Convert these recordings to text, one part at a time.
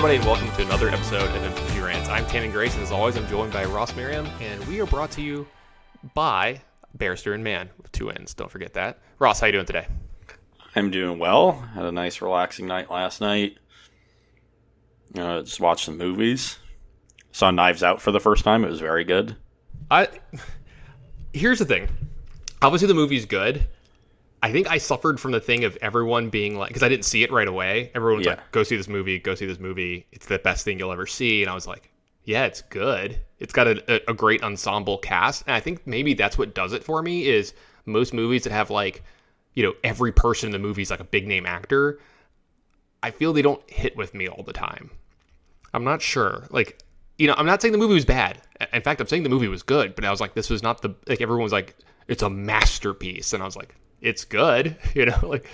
Everybody, and welcome to another episode of MTG Rants. I'm Tannen Grace, and as always, I'm joined by Ross Merriam, and we are brought to you by Barrister and Man with two N's. Don't forget that. Ross, how you doing today? I'm doing well. Had a nice, relaxing night last night. Uh, just watched some movies. Saw Knives Out for the first time. It was very good. I here's the thing. Obviously, the movie's good. I think I suffered from the thing of everyone being like, because I didn't see it right away. Everyone was Yeah. like, "Go see this movie. Go see this movie. It's the best thing you'll ever see." And I was like, "Yeah, it's good. It's got a, a, great ensemble cast." And I think maybe that's what does it for me. Is most movies that have like, you know, every person in the movie is like a big name actor. I feel they don't hit with me all the time. I'm not sure. Like, you know, I'm not saying the movie was bad. In fact, I'm saying the movie was good, but I was like, this was not the like everyone was like, it's a masterpiece, and I was like, it's good, you know, like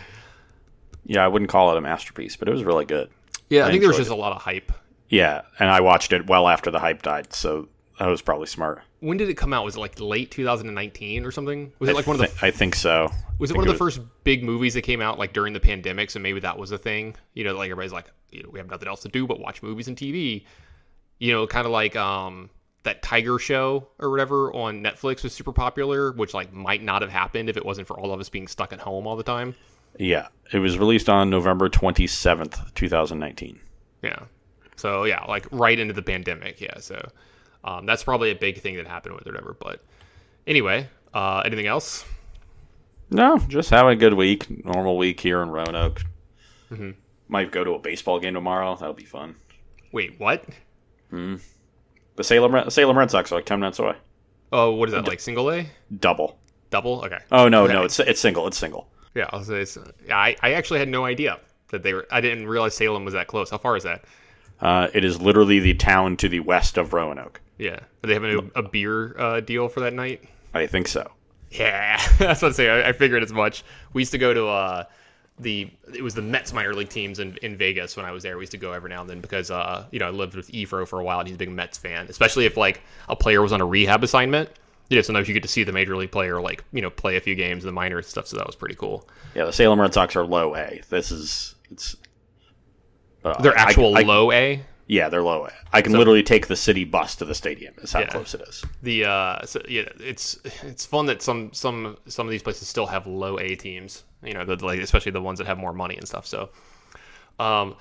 Yeah, I wouldn't call it a masterpiece, but it was really good. yeah, I, I think there was just a lot of hype. Yeah, and I watched it well after the hype died, so that was probably smart. When did it come out? Was it like late 2019 or something? Was it like one of the I think so. was it one of the first big movies that came out like during the pandemic? So maybe that was a thing. You know, like everybody's like, you know, we have nothing else to do but watch movies and TV. You know, kind of like um that Tiger show or whatever on Netflix was super popular, which like might not have happened if it wasn't for all of us being stuck at home all the time. Yeah, it was released on November 27th, 2019. Yeah. So yeah, like right into the pandemic. Yeah. So um, that's probably a big thing that happened with it, or whatever. But anyway, uh, anything else? No, just having a good week. Normal week here in Roanoke. Mm-hmm. Might go to a baseball game tomorrow. That'll be fun. Wait, what? The Salem Salem Red Sox are like 10 minutes away. Oh, what is that? Like single A, Double. double? Okay. Oh no, Okay. no, it's it's single. It's single. Yeah, I'll say. It's, yeah, I, I actually had no idea that they were. I didn't realize Salem was that close. How far is that? Uh, it is literally the town to the west of Roanoke. Yeah. Are they having a, a beer uh, deal for that night? I think so. Yeah, that's what I'm saying. I, I figured as much. We used to go to uh, the it was the Mets minor league teams in, in Vegas when I was there. We used to go every now and then because uh, you know I lived with Efro for a while and he's a big Mets fan. Especially if like a player was on a rehab assignment. You know, sometimes you get to see the major league player like you know play a few games in the minor stuff. So that was pretty cool. Yeah, the Salem Red Sox are low A. This is it's. uh, They're I- actual I- low A. Yeah, they're low A. I can literally take the city bus to the stadium. Is how Yeah. close it is. The uh, so, yeah, it's it's fun that some some some of these places still have low A teams. You know, the, like especially the ones that have more money and stuff. So, um,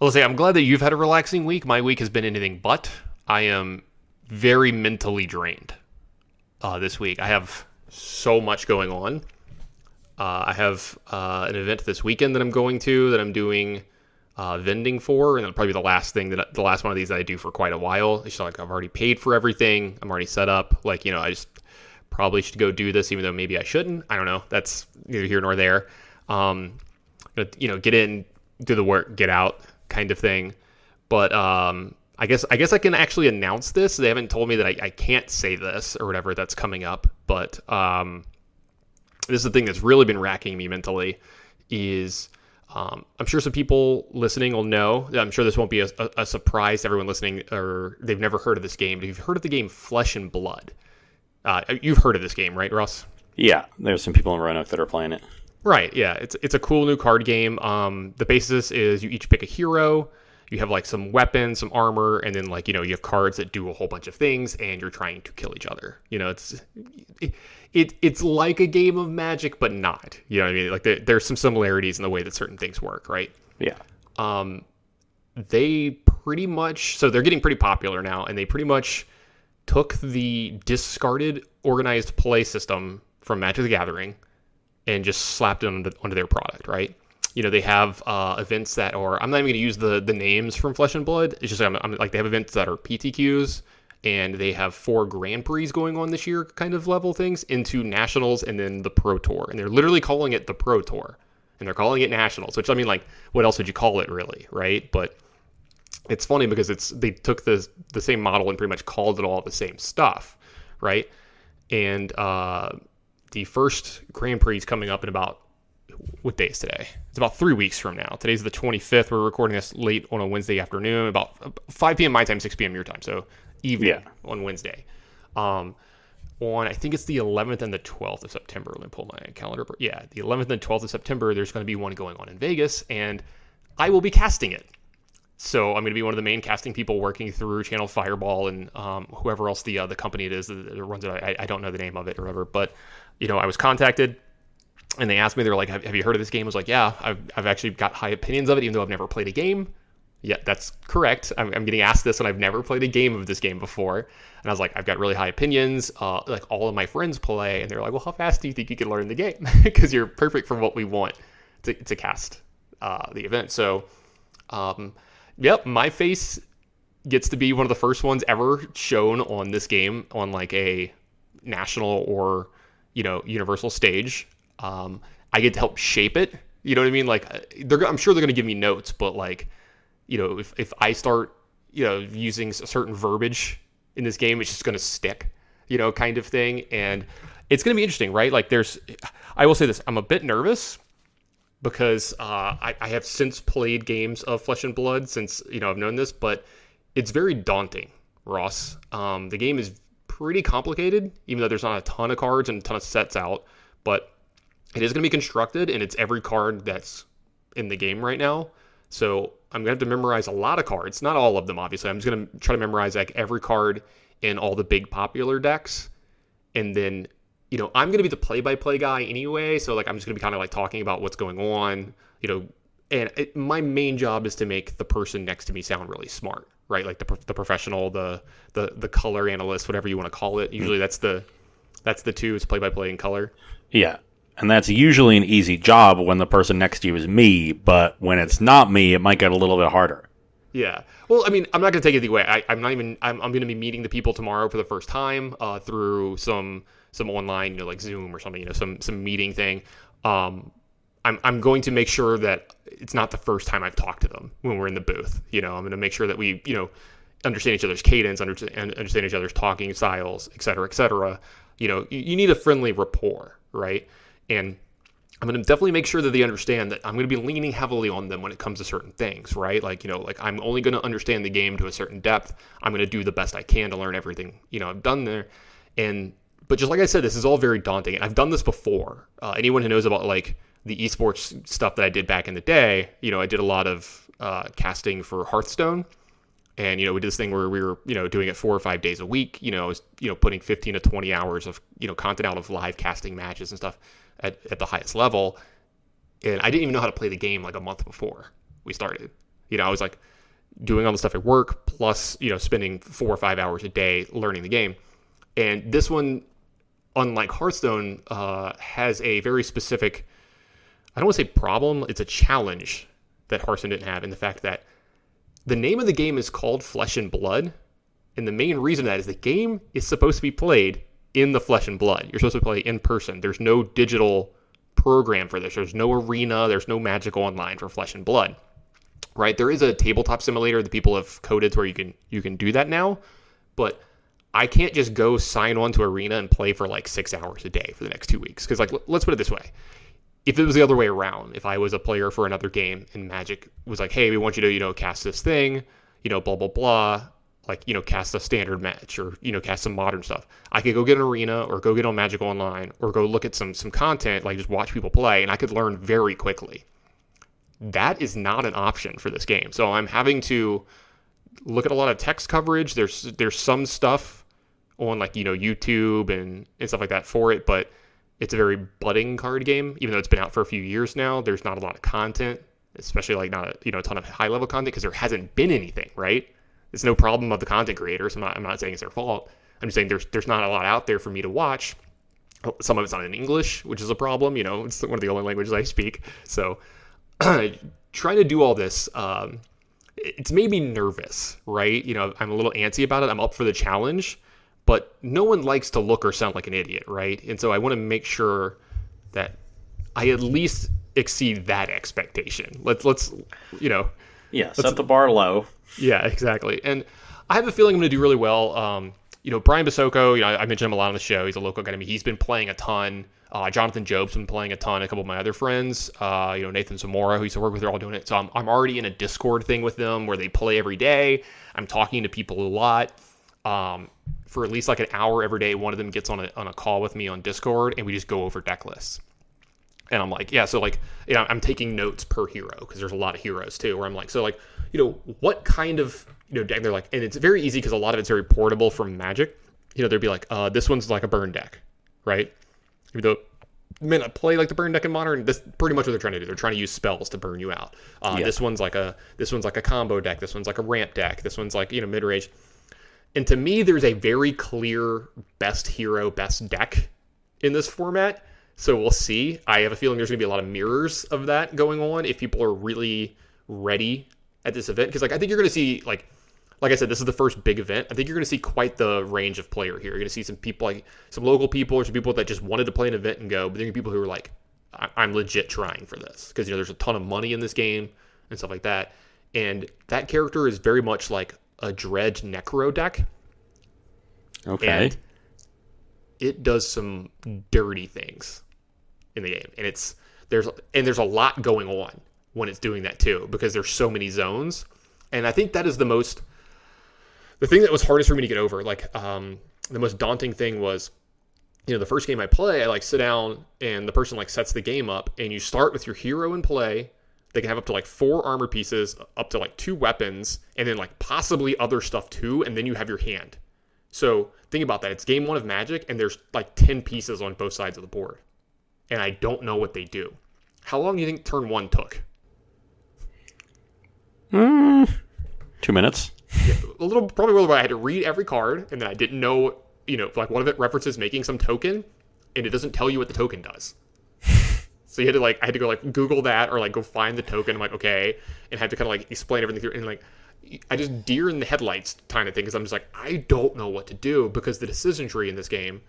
let's say I'm glad that you've had a relaxing week. My week has been anything but. I am very mentally drained uh, this week. I have so much going on. Uh, I have uh, an event this weekend that I'm going to that I'm doing uh, vending for, and that'll probably be the last thing that the last one of these that I do for quite a while. It's like I've already paid for everything. I'm already set up. Like you know, I just probably should go do this, even though maybe I shouldn't. I don't know. That's neither here nor there. Um, but you know, get in, do the work, get out, kind of thing. But um, I guess I guess I can actually announce this. They haven't told me that I, I can't say this or whatever that's coming up. But um, this is the thing that's really been racking me mentally. Is um, I'm sure some people listening will know. I'm sure this won't be a, a, a surprise to everyone listening, or they've never heard of this game. But if you've heard of the game Flesh and Blood, uh, you've heard of this game, right, Ross? Yeah, there's some people in Roanoke that are playing it. Right. Yeah. It's it's a cool new card game. Um, the basis is you each pick a hero. You have like some weapons, some armor, and then like you know you have cards that do a whole bunch of things, and you're trying to kill each other. You know, it's it, it it's like a game of Magic, but not. You know what I mean? Like there, there's some similarities in the way that certain things work. Right. Yeah. Um, they pretty much so they're getting pretty popular now, and they pretty much took the discarded organized play system from Magic the Gathering and just slapped it onto, onto their product, right? You know, they have uh, events that are, I'm not even going to use the the names from Flesh and Blood. It's just, I'm, I'm, like, they have events that are PTQs and they have four Grand Prix going on this year, kind of level things, into Nationals and then the Pro Tour. And they're literally calling it the Pro Tour and they're calling it Nationals, which I mean, like, what else would you call it, really, right? But it's funny because it's they took the the same model and pretty much called it all the same stuff, right? And uh, the first Grand Prix is coming up in about what day is today? It's about three weeks from now. Today's the 25th. We're recording this late on a Wednesday afternoon, about 5 p.m. my time, 6 p.m. your time. So evening Yeah. on Wednesday. Um, on I think it's the 11th and the 12th of September. Let me pull my calendar. up. Yeah, the 11th and 12th of September. There's going to be one going on in Vegas, and I will be casting it. So I'm going to be one of the main casting people working through Channel Fireball and um, whoever else the uh, the company it is that runs it. I, I don't know the name of it or whatever, but you know, I was contacted and they asked me, they're like, have, have, you heard of this game? I was like, yeah, I've, I've actually got high opinions of it, even though I've never played a game. Yeah, that's correct. I'm, I'm, getting asked this and I've never played a game of this game before. And I was like, I've got really high opinions. Uh, like all of my friends play, and they're like, well, how fast do you think you can learn the game? Because you're perfect for what we want to, to cast uh, the event. So, um, yep, my face gets to be one of the first ones ever shown on this game on like a national or you know universal stage. Um, I get to help shape it. You know what I mean? Like, I'm sure they're going to give me notes, but like, you know, if, if I start, you know, using a certain verbiage in this game, it's just going to stick, you know, kind of thing. And it's going to be interesting, right? Like, there's, I will say this, I'm a bit nervous because uh, I, I have since played games of Flesh and Blood since, you know, I've known this, but it's very daunting, Ross. Um, the game is pretty complicated, even though there's not a ton of cards and a ton of sets out, but it is going to be constructed and it's every card that's in the game right now. So I'm gonna have to memorize a lot of cards, not all of them, obviously. I'm just gonna try to memorize like every card in all the big popular decks, and then you know I'm gonna be the play-by-play guy anyway. So like I'm just gonna be kind of like talking about what's going on, you know. And it, my main job is to make the person next to me sound really smart, right? Like the, the professional, the the the color analyst, whatever you want to call it. Mm-hmm. Usually that's the that's the two is play-by-play and color. Yeah, and that's usually an easy job when the person next to you is me, but when it's not me, it might get a little bit harder. Yeah. Well, I mean, I'm not going to take it the way. I, am not even. I'm, I'm going to be meeting the people tomorrow for the first time uh, through some some online, you know, like Zoom or something, you know, some some meeting thing. Um, I'm I'm going to make sure that it's not the first time I've talked to them when we're in the booth. You know, I'm going to make sure that we, you know, understand each other's cadence, understand understand each other's talking styles, et cetera, et cetera. You know, you, you need a friendly rapport, right? And I'm going to definitely make sure that they understand that I'm going to be leaning heavily on them when it comes to certain things, right? Like, you know, like I'm only going to understand the game to a certain depth. I'm going to do the best I can to learn everything, you know, I've done there. And, but just like I said, this is all very daunting. And I've done this before. Uh, anyone who knows about like the esports stuff that I did back in the day, you know, I did a lot of uh, casting for Hearthstone. And, you know, we did this thing where we were, you know, doing it four or five days a week. You know, I was, you know, putting 15 to 20 hours of, you know, content out of live casting matches and stuff at, at the highest level. And I didn't even know how to play the game like a month before we started. You know, I was like doing all the stuff at work, plus, you know, spending four or five hours a day learning the game. And this one, unlike Hearthstone, uh, has a very specific, I don't want to say problem, it's a challenge that Hearthstone didn't have in the fact that the name of the game is called Flesh and Blood. And the main reason that is the game is supposed to be played in the flesh and blood. You're supposed to play in person. There's no digital program for this. There's no arena. There's no magic online for flesh and blood. Right? There is a tabletop simulator that people have coded where you can you can do that now, but I can't just go sign on to arena and play for like six hours a day for the next two weeks. Because like let's put it this way. If it was the other way around, if I was a player for another game and Magic was like, hey, we want you to, you know, cast this thing, you know, blah blah blah, like you know cast a standard match or you know cast some modern stuff. I could go get an arena or go get on magic online or go look at some some content like just watch people play and i could learn very quickly. That is not an option for this game. So i'm having to look at a lot of text coverage. There's there's some stuff on like you know youtube and, and stuff like that for it but it's a very budding card game. Even though it's been out for a few years now there's not a lot of content especially like not you know a ton of high level content because there hasn't been anything right it's no problem of the content creators. I'm not, I'm not saying it's their fault. I'm just saying there's there's not a lot out there for me to watch. Some of it's not in English, which is a problem. You know, it's one of the only languages I speak. So trying to do all this, um, it's made me nervous, right? You know, I'm a little antsy about it. I'm up for the challenge, but no one likes to look or sound like an idiot, right? And so I want to make sure that I at least exceed that expectation. Let's let's you know. Yeah, set the bar low. Yeah, exactly. And I have a feeling I'm going to do really well. Um, you know, Brian Basoko, you know, I, I mentioned him a lot on the show. He's a local guy to me. He's been playing a ton. Uh, Jonathan Job's been playing a ton. A couple of my other friends, uh, you know, Nathan Zamora, who used to work with, they're all doing it. So I'm, I'm already in a Discord thing with them where they play every day. I'm talking to people a lot. Um, for at least like an hour every day, one of them gets on a, on a call with me on Discord and we just go over deck lists. And I'm like, yeah, so like, you know, I'm taking notes per hero because there's a lot of heroes too. Where I'm like, so like, you know, what kind of you know deck they're like, and it's very easy because a lot of it's very portable from Magic. You know, they'd be like, uh, this one's like a burn deck, right? Even though men play like the burn deck in modern. This pretty much what they're trying to do. They're trying to use spells to burn you out. Uh, Yeah. This one's like a this one's like a combo deck. This one's like a ramp deck. This one's like you know mid range. And to me, there's a very clear best hero, best deck in this format. So we'll see. I have a feeling there's going to be a lot of mirrors of that going on if people are really ready at this event. Because like I think you're going to see like like I said, this is the first big event. I think you're going to see quite the range of player here. You're going to see some people like some local people or some people that just wanted to play an event and go, but then people who are like, I- I'm legit trying for this because you know there's a ton of money in this game and stuff like that. And that character is very much like a dredge necro deck, Okay. and it does some dirty things in the game and it's there's and there's a lot going on when it's doing that too because there's so many zones and i think that is the most the thing that was hardest for me to get over like um the most daunting thing was you know the first game i play i like sit down and the person like sets the game up and you start with your hero in play they can have up to like four armor pieces up to like two weapons and then like possibly other stuff too and then you have your hand so think about that. It's game one of Magic, and there's like 10 pieces on both sides of the board. And I don't know what they do. How long do you think turn one took? Mm. Two minutes. A little, probably bit. I had to read every card, and then I didn't know, you know, like one of it references making some token, and it doesn't tell you what the token does. So you had to like, I had to go like Google that or like go find the token. I'm like, okay, and have to kind of like explain everything through. And like, I just deer in the headlights kind of thing because I'm just like, I don't know what to do because the decision tree in this game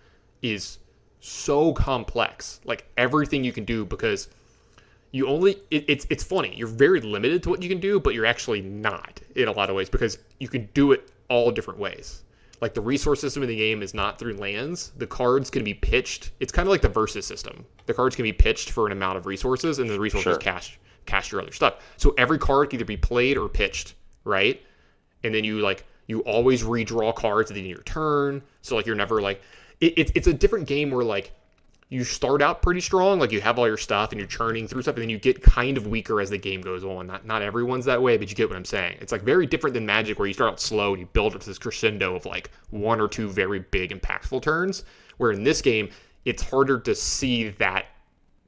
is so complex. Like everything you can do because you only it, it's it's funny. You're very limited to what you can do, but you're actually not in a lot of ways because you can do it all different ways. Like the resource system in the game is not through lands. The cards can be pitched. It's kind of like the versus system. The cards can be pitched for an amount of resources, and the resources Sure. cash cash your other stuff. So every card can either be played or pitched, right? And then you like you always redraw cards at the end of your turn. So like you're never like it, it, it's a different game where like you start out pretty strong, like you have all your stuff and you're churning through stuff, and then you get kind of weaker as the game goes on. Not not everyone's that way, but you get what I'm saying. It's like very different than Magic, where you start out slow and you build up to this crescendo of like one or two very big impactful turns. Where in this game, it's harder to see that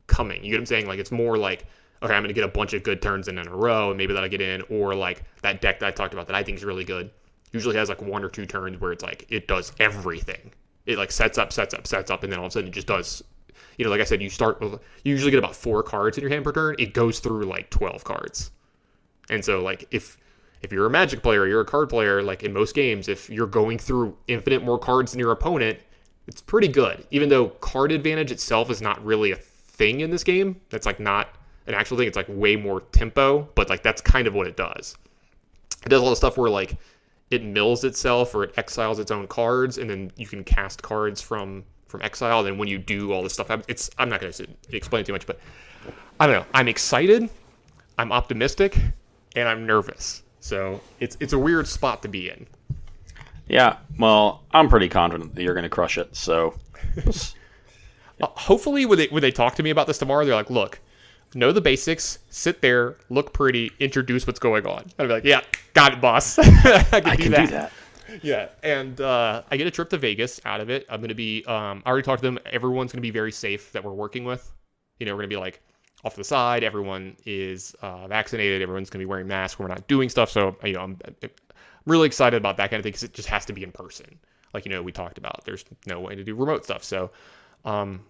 coming. You get what I'm saying? Like it's more like okay, I'm gonna get a bunch of good turns in in a row, and maybe that'll get in, or like that deck that I talked about that I think is really good. Usually has like one or two turns where it's like it does everything. It like sets up, sets up, sets up, and then all of a sudden it just does you know, like I said, you start with you usually get about four cards in your hand per turn. It goes through like twelve cards, and so like if if you're a Magic player, you're a card player. Like in most games, if you're going through infinite more cards than your opponent, it's pretty good. Even though card advantage itself is not really a thing in this game, that's like not an actual thing. It's like way more tempo, but like that's kind of what it does. It does a lot of stuff where like it mills itself or it exiles its own cards, and then you can cast cards from from exile. And then when you do all this stuff, it's I'm not going to explain it too much, but I don't know. I'm excited, I'm optimistic, and I'm nervous. So it's it's a weird spot to be in. Yeah. Well, I'm pretty confident that you're going to crush it. So Uh, hopefully, when they when they talk to me about this tomorrow, they're like, "Look, know the basics, sit there, look pretty, introduce what's going on." I'd be like, "Yeah, got it, boss. I can, I do, can that. do that. Yeah, and uh, I get a trip to Vegas out of it. I'm to be. Um, I already talked to them. Everyone's to be very safe that we're working with. You know, we're to be like off to the side. Everyone is uh, vaccinated. Everyone's to be wearing masks. We're not doing stuff. So you know, I'm, I'm really excited about that kind of thing because it just has to be in person. Like you know, we talked about. There's no way to do remote stuff. So, um,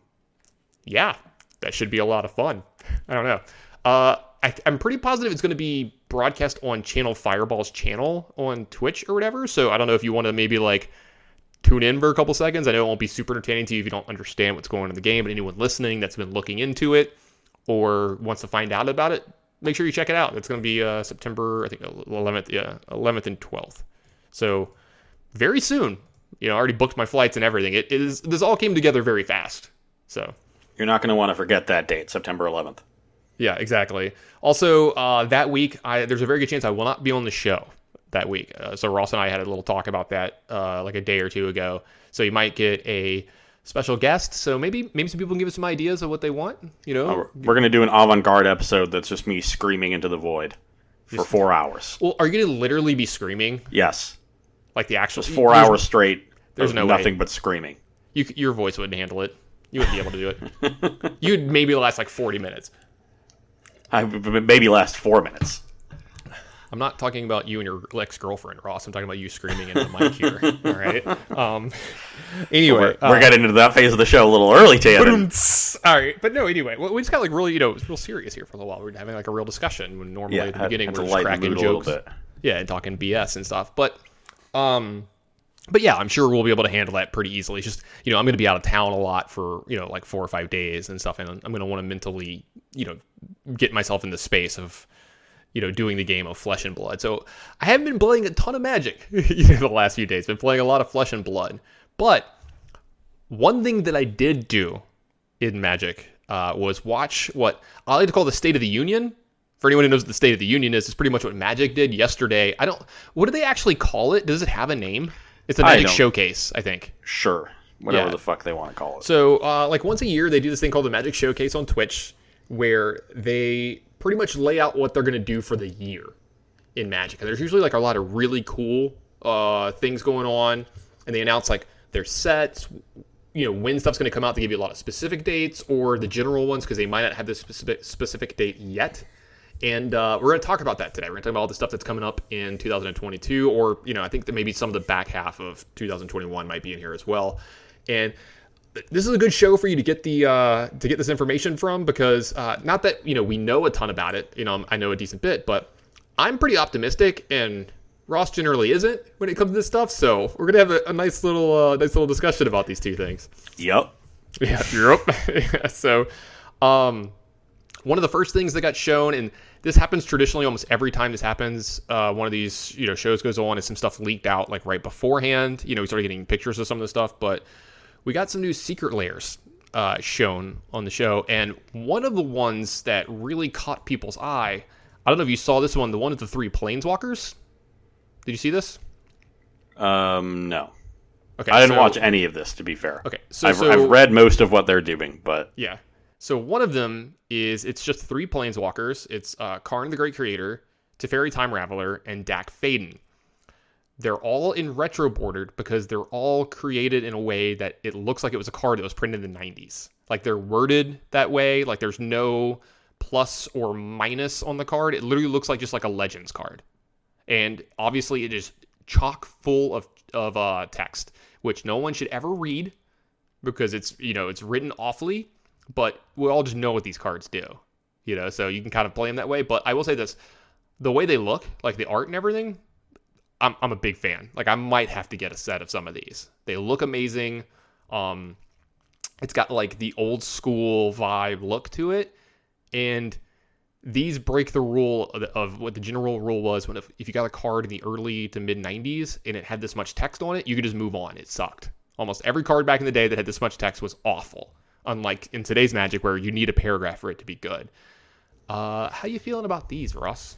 yeah, that should be a lot of fun. I don't know. Uh, I, I'm pretty positive it's going to be broadcast on Channel Fireball's channel on Twitch or whatever. So I don't know if you want to maybe like tune in for a couple seconds. I know it won't be super entertaining to you if you don't understand what's going on in the game, but anyone listening that's been looking into it or wants to find out about it, make sure you check it out. It's going to be uh, September, I think, 11th, yeah, 11th and 12th. So very soon. You know, I already booked my flights and everything. It is this all came together very fast. So You're not going to want to forget that date, September 11th. Yeah, exactly. Also, uh, that week, I, there's a very good chance I will not be on the show that week. Uh, so Ross and I had a little talk about that uh, like a day or two ago. So you might get a special guest. So maybe maybe some people can give us some ideas of what they want. You know, We're, we're gonna do an avant-garde episode that's just me screaming into the void for four hours. well, are you going to literally be screaming Yes, like the actual four hours straight. there's no way. nothing but screaming. You, your voice wouldn't handle it. You wouldn't be able to do it. You'd maybe last like 40 minutes. I maybe last four minutes. I'm not talking about you and your ex girlfriend, Ross. I'm talking about you screaming into the mic here. All right. Um. Anyway, We're, uh, we're getting into that phase of the show a little early, Tannen. all right. But no. Anyway, we just got like really, you know, it was real serious here for a little while. We're having like a real discussion when normally Yeah, at the beginning had we're just cracking jokes. yeah, and talking BS and stuff. But, um, but yeah, I'm sure we'll be able to handle that pretty easily. It's just you know, I'm going to be out of town a lot for you know like four or five days and stuff, and I'm going to want to mentally you know get myself in the space of you know doing the game of flesh and blood. So I haven't been playing a ton of Magic the last few days. Been playing a lot of flesh and blood, but one thing that I did do in Magic uh, was watch what I like to call the State of the Union. For anyone who knows what the State of the Union is, it's pretty much what Magic did yesterday. I don't. What do they actually call it? Does it have a name? It's a I Magic don't- Showcase, I think. Sure, whatever Yeah. the fuck they want to call it. So, uh, like once a year, they do this thing called the Magic Showcase on Twitch, where they pretty much lay out what they're going to do for the year in Magic. And there's usually like a lot of really cool uh, things going on, and they announce like their sets, you know, when stuff's going to come out. They give you a lot of specific dates or the general ones because they might not have this specific specific date yet. And uh, we're going to talk about that today. We're going to talk about all the stuff that's coming up in 2022, or you know, I think that maybe some of the back half of 2021 might be in here as well. And this is a good show for you to get the uh, to get this information from because uh, not that you know we know a ton about it. You know, I know a decent bit, but I'm pretty optimistic, and Ross generally isn't when it comes to this stuff. So we're gonna have a, a nice little uh, nice little discussion about these two things. Yep. Yeah, yep. so, um, one of the first things that got shown, and this happens traditionally almost every time this happens. Uh, one of these you know shows goes on, and some stuff leaked out like right beforehand. You know, we started getting pictures of some of the stuff, but we got some new secret lairs uh, shown on the show, and one of the ones that really caught people's eye. I don't know if you saw this one, the one of the three planeswalkers. Did you see this? Um, no, Okay, I didn't so- watch any of this. To be fair, Okay, so I've, so, I've read most of what they're doing, but Yeah. So one of them is it's just three planeswalkers. It's uh, Karn the Great Creator, Teferi Time Raveler, and Dack Fayden. They're all in retro bordered because they're all created in a way that it looks like it was a card that was printed in the 90s. Like they're worded that way. Like there's no plus or minus on the card. It literally looks like just like a Legends card. And obviously it is chock full of, of uh, text, which no one should ever read because it's you know it's written awfully but we all just know what these cards do you know so you can kind of play them that way. But i will say this the way they look like the art and everything i'm, I'm a big fan. Like i might have to get a set of some of these. They look amazing. Um it's got like the old school vibe look to it. And these break the rule of, of what the general rule was when if, if you got a card in the early to mid 90s and it had this much text on it you could just move on. It sucked. Almost every card back in the day that had this much text was awful unlike in today's magic where you need a paragraph for it to be good uh how you feeling about these ross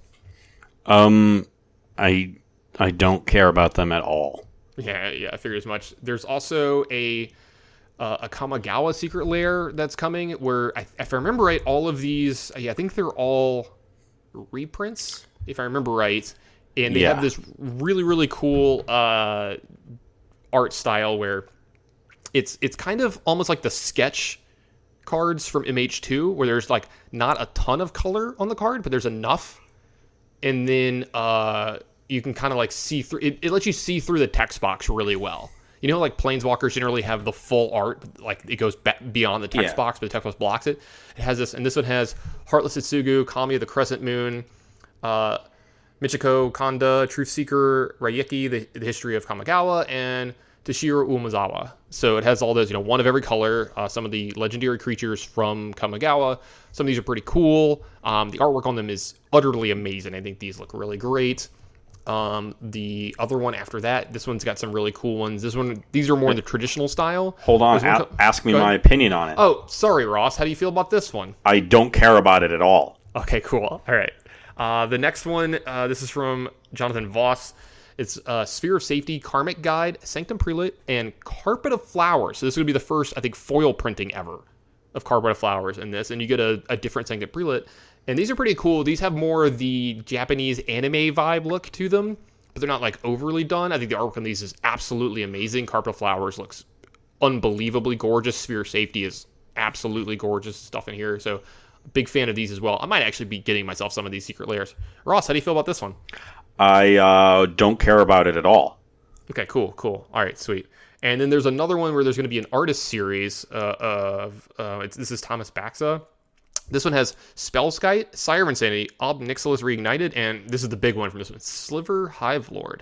um, I I don't care about them at all. yeah yeah i figured as much there's also a uh, a Kamigawa secret lair that's coming where I, if I remember right, all of these, yeah, I think they're all reprints, if I remember right. And they Yeah. have this really, really cool uh, art style where it's it's kind of almost like the sketch cards from MH2, where there's like not a ton of color on the card, but there's enough. And then uh, you can kind of like see through it, it lets you see through the text box really well. You know, like planeswalkers generally have the full art, like it goes beyond the text Yeah. box, but the text box blocks it. It has this, and this one has Heartless Hidetsugu, Kami of the Crescent Moon, uh, Michiko Konda, Truth Seeker, Reki, the, the history of Kamigawa, and Toshiro Umezawa. So it has all those, you know, one of every color. Uh, some of the legendary creatures from Kamigawa. Some of these are pretty cool. Um, the artwork on them is utterly amazing. I think these look really great. Um, the other one after that, this one's got some really cool ones. This one, these are more in the traditional style. Hold on, a- co- ask me my opinion on it. Oh, sorry, Ross. How do you feel about this one? I don't care about it at all. Okay, cool. All right. Uh, the next one, uh, this is from Jonathan Voss. It's uh, Sphere of Safety, Karmic Guide, Sanctum Prelate, and Carpet of Flowers. So this would be the first, I think, foil printing ever of Carpet of Flowers in this, and you get a, a different Sanctum Prelate. And these are pretty cool. These have more of the Japanese anime vibe look to them, but they're not like overly done. I think the artwork on these is absolutely amazing. Carpet of Flowers looks unbelievably gorgeous. Sphere of Safety is absolutely gorgeous stuff in here. So big fan of these as well. I might actually be getting myself some of these secret lairs. Ross, how do you feel about this one? I uh, don't care about it at all. Okay, cool, cool. All right, sweet. And then there's another one where there's going to be an artist series uh, of uh, this is Thomas Baxa. This one has Spellskite, Sire Insanity, Ob Nixilis Reignited, and this is the big one from this one, Sliver Hivelord.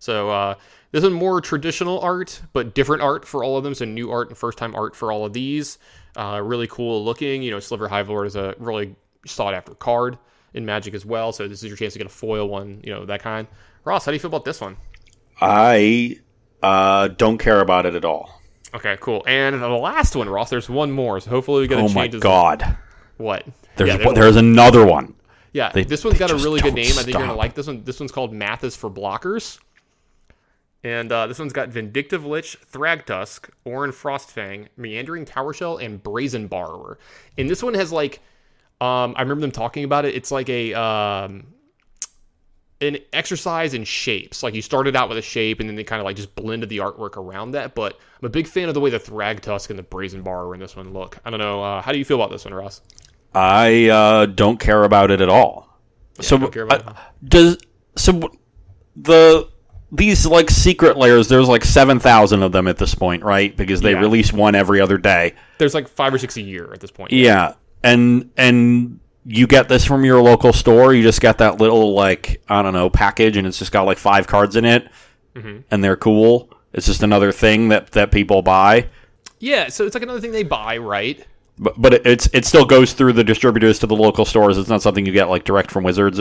So uh, this is more traditional art, but different art for all of them. So new art and first time art for all of these. Uh, really cool looking. You know, Sliver Hivelord is a really sought after card in Magic as well. So this is your chance to get a foil one. You know that kind. Ross, how do you feel about this one? I uh, don't care about it at all. Okay, cool. And the last one, Ross. There's one more. So hopefully we get a Oh my change. god! What? There's yeah, there's another one. Yeah, They- this one's got a really good name. I think you're gonna like this one. This one's called Math is for Blockers. And uh, this one's got Vindictive Lich, Thragtusk, Ohran Frostfang, Meandering Towershell, and Brazen Borrower. And this one has like, um, I remember them talking about it. It's like a um, an exercise in shapes. Like you started out with a shape, and then they kind of like just blended the artwork around that. But I'm a big fan of the way the Thragtusk and the Brazen Borrower in this one look. I don't know. Uh, how do you feel about this one, Ross? I uh, don't care about it at all. so don't care about uh, it. does so the these like secret lairs? There's like seven thousand of them at this point, right? Because they Yeah. release one every other day. There's like five or six a year at this point. Yeah, and and you get this from your local store. You just get that little like I don't know package, and it's just got like five cards in it, Mm-hmm. and they're cool. It's just another thing that that people buy. Yeah, so it's like another thing they buy, right? But, but it, it's it still goes through the distributors to the local stores. It's not something you get like direct from Wizards.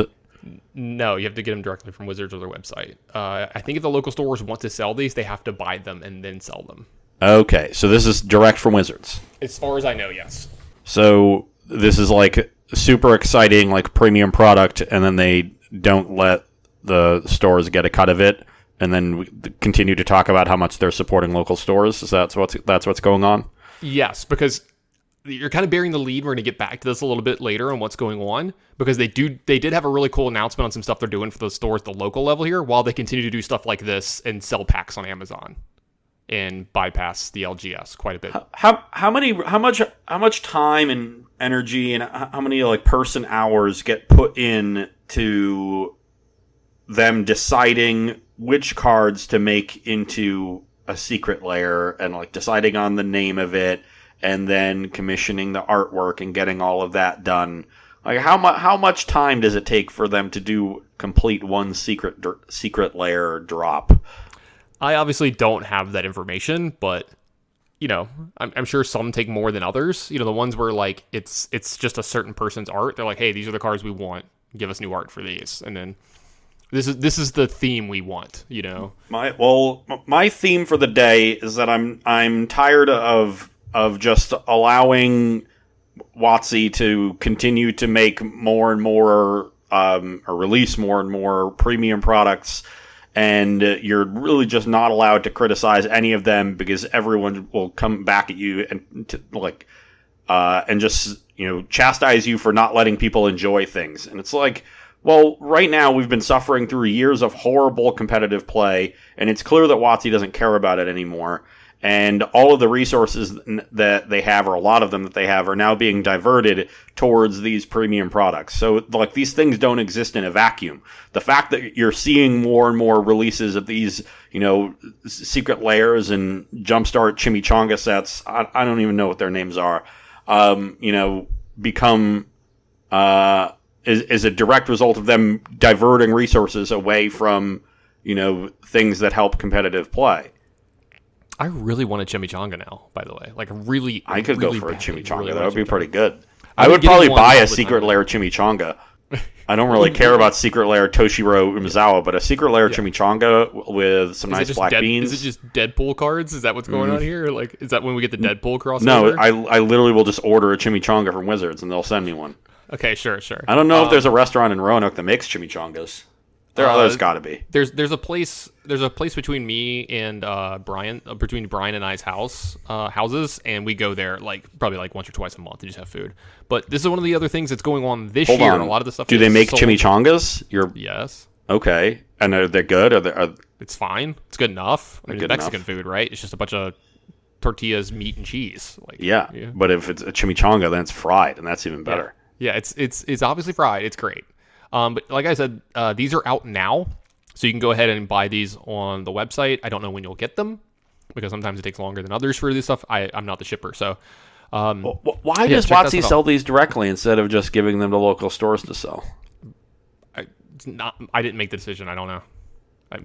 No, you have to get them directly from Wizards or their website. Uh, I think if the local stores want to sell these, they have to buy them and then sell them. Okay, so this is direct from Wizards. As far as I know, yes. So this is like super exciting, like premium product, and then they don't let the stores get a cut of it, and then we continue to talk about how much they're supporting local stores. Is that what's that's what's going on? Yes, because you're kind of bearing the lead. We're going to get back to this a little bit later on what's going on because they do they did have a really cool announcement on some stuff they're doing for those stores at the local level here, while they continue to do stuff like this and sell packs on Amazon and bypass the LGS quite a bit. How how many how much how much time and energy and how many like person hours get put in to them deciding which cards to make into a secret lair and like deciding on the name of it and then commissioning the artwork and getting all of that done. Like how much how much time does it take for them to do complete one secret dr- secret lair drop? I obviously don't have that information, but you know, I'm, I'm sure some take more than others. You know, the ones where like it's it's just a certain person's art. They're like, hey, these are the cards we want. Give us new art for these, and then this is this is the theme we want. You know, My well, my theme for the day is that I'm I'm tired of of just allowing WotC to continue to make more and more um, or release more and more premium products, and uh, you're really just not allowed to criticize any of them because everyone will come back at you and like uh, and just you know chastise you for not letting people enjoy things. And it's like, well, right now we've been suffering through years of horrible competitive play, and it's clear that WotC doesn't care about it anymore. And all of the resources that they have, or a lot of them that they have, are now being diverted towards these premium products. So, like, these things don't exist in a vacuum. The fact that you're seeing more and more releases of these, you know, secret lairs and jumpstart chimichanga sets, I, I don't even know what their names are, um, you know, become uh, is, is a direct result of them diverting resources away from you know things that help competitive play. I really want a chimichanga now. By the way, like really, I could really go for a chimichanga. really that would be pretty good. I've I would probably buy a secret time. layer chimichanga. I don't really care about secret lair Toshiro Umezawa, but a secret lair chimichanga with some Is nice black Dead- beans. Mm-hmm. Is it just Deadpool cards? Is that what's going on here? Like, is that when we get the Deadpool crossover? no, I, I literally will just order a chimichanga from Wizards and they'll send me one. okay, sure, sure. I don't know Uh, if there's a restaurant in Roanoke that makes chimichangas. There, Uh, there's got to be. there's there's a place there's a place between me and uh, Brian uh, between Brian and I's house uh, houses, and we go there like probably like once or twice a month to just have food. But this is one of the other things that's going on this Hold year. on. A lot of the stuff. Do they make sold- chimichangas? You're Yes, okay, and are they good? Are they? Are, it's fine. It's good enough. I mean, Good Mexican enough. food, right? It's just a bunch of tortillas, meat, and cheese. Like yeah. yeah. but if it's a chimichanga, then it's fried, and that's even better. Yeah, it's it's it's obviously fried. It's great. Um, but like I said, uh, these are out now, so you can go ahead and buy these on the website. I don't know when you'll get them because sometimes it takes longer than others for this stuff. I, I'm not the shipper, so um, wh- Why Yeah, does WotC sell these directly instead of just giving them to local stores to sell? I, it's not. I didn't make the decision. I don't know. I,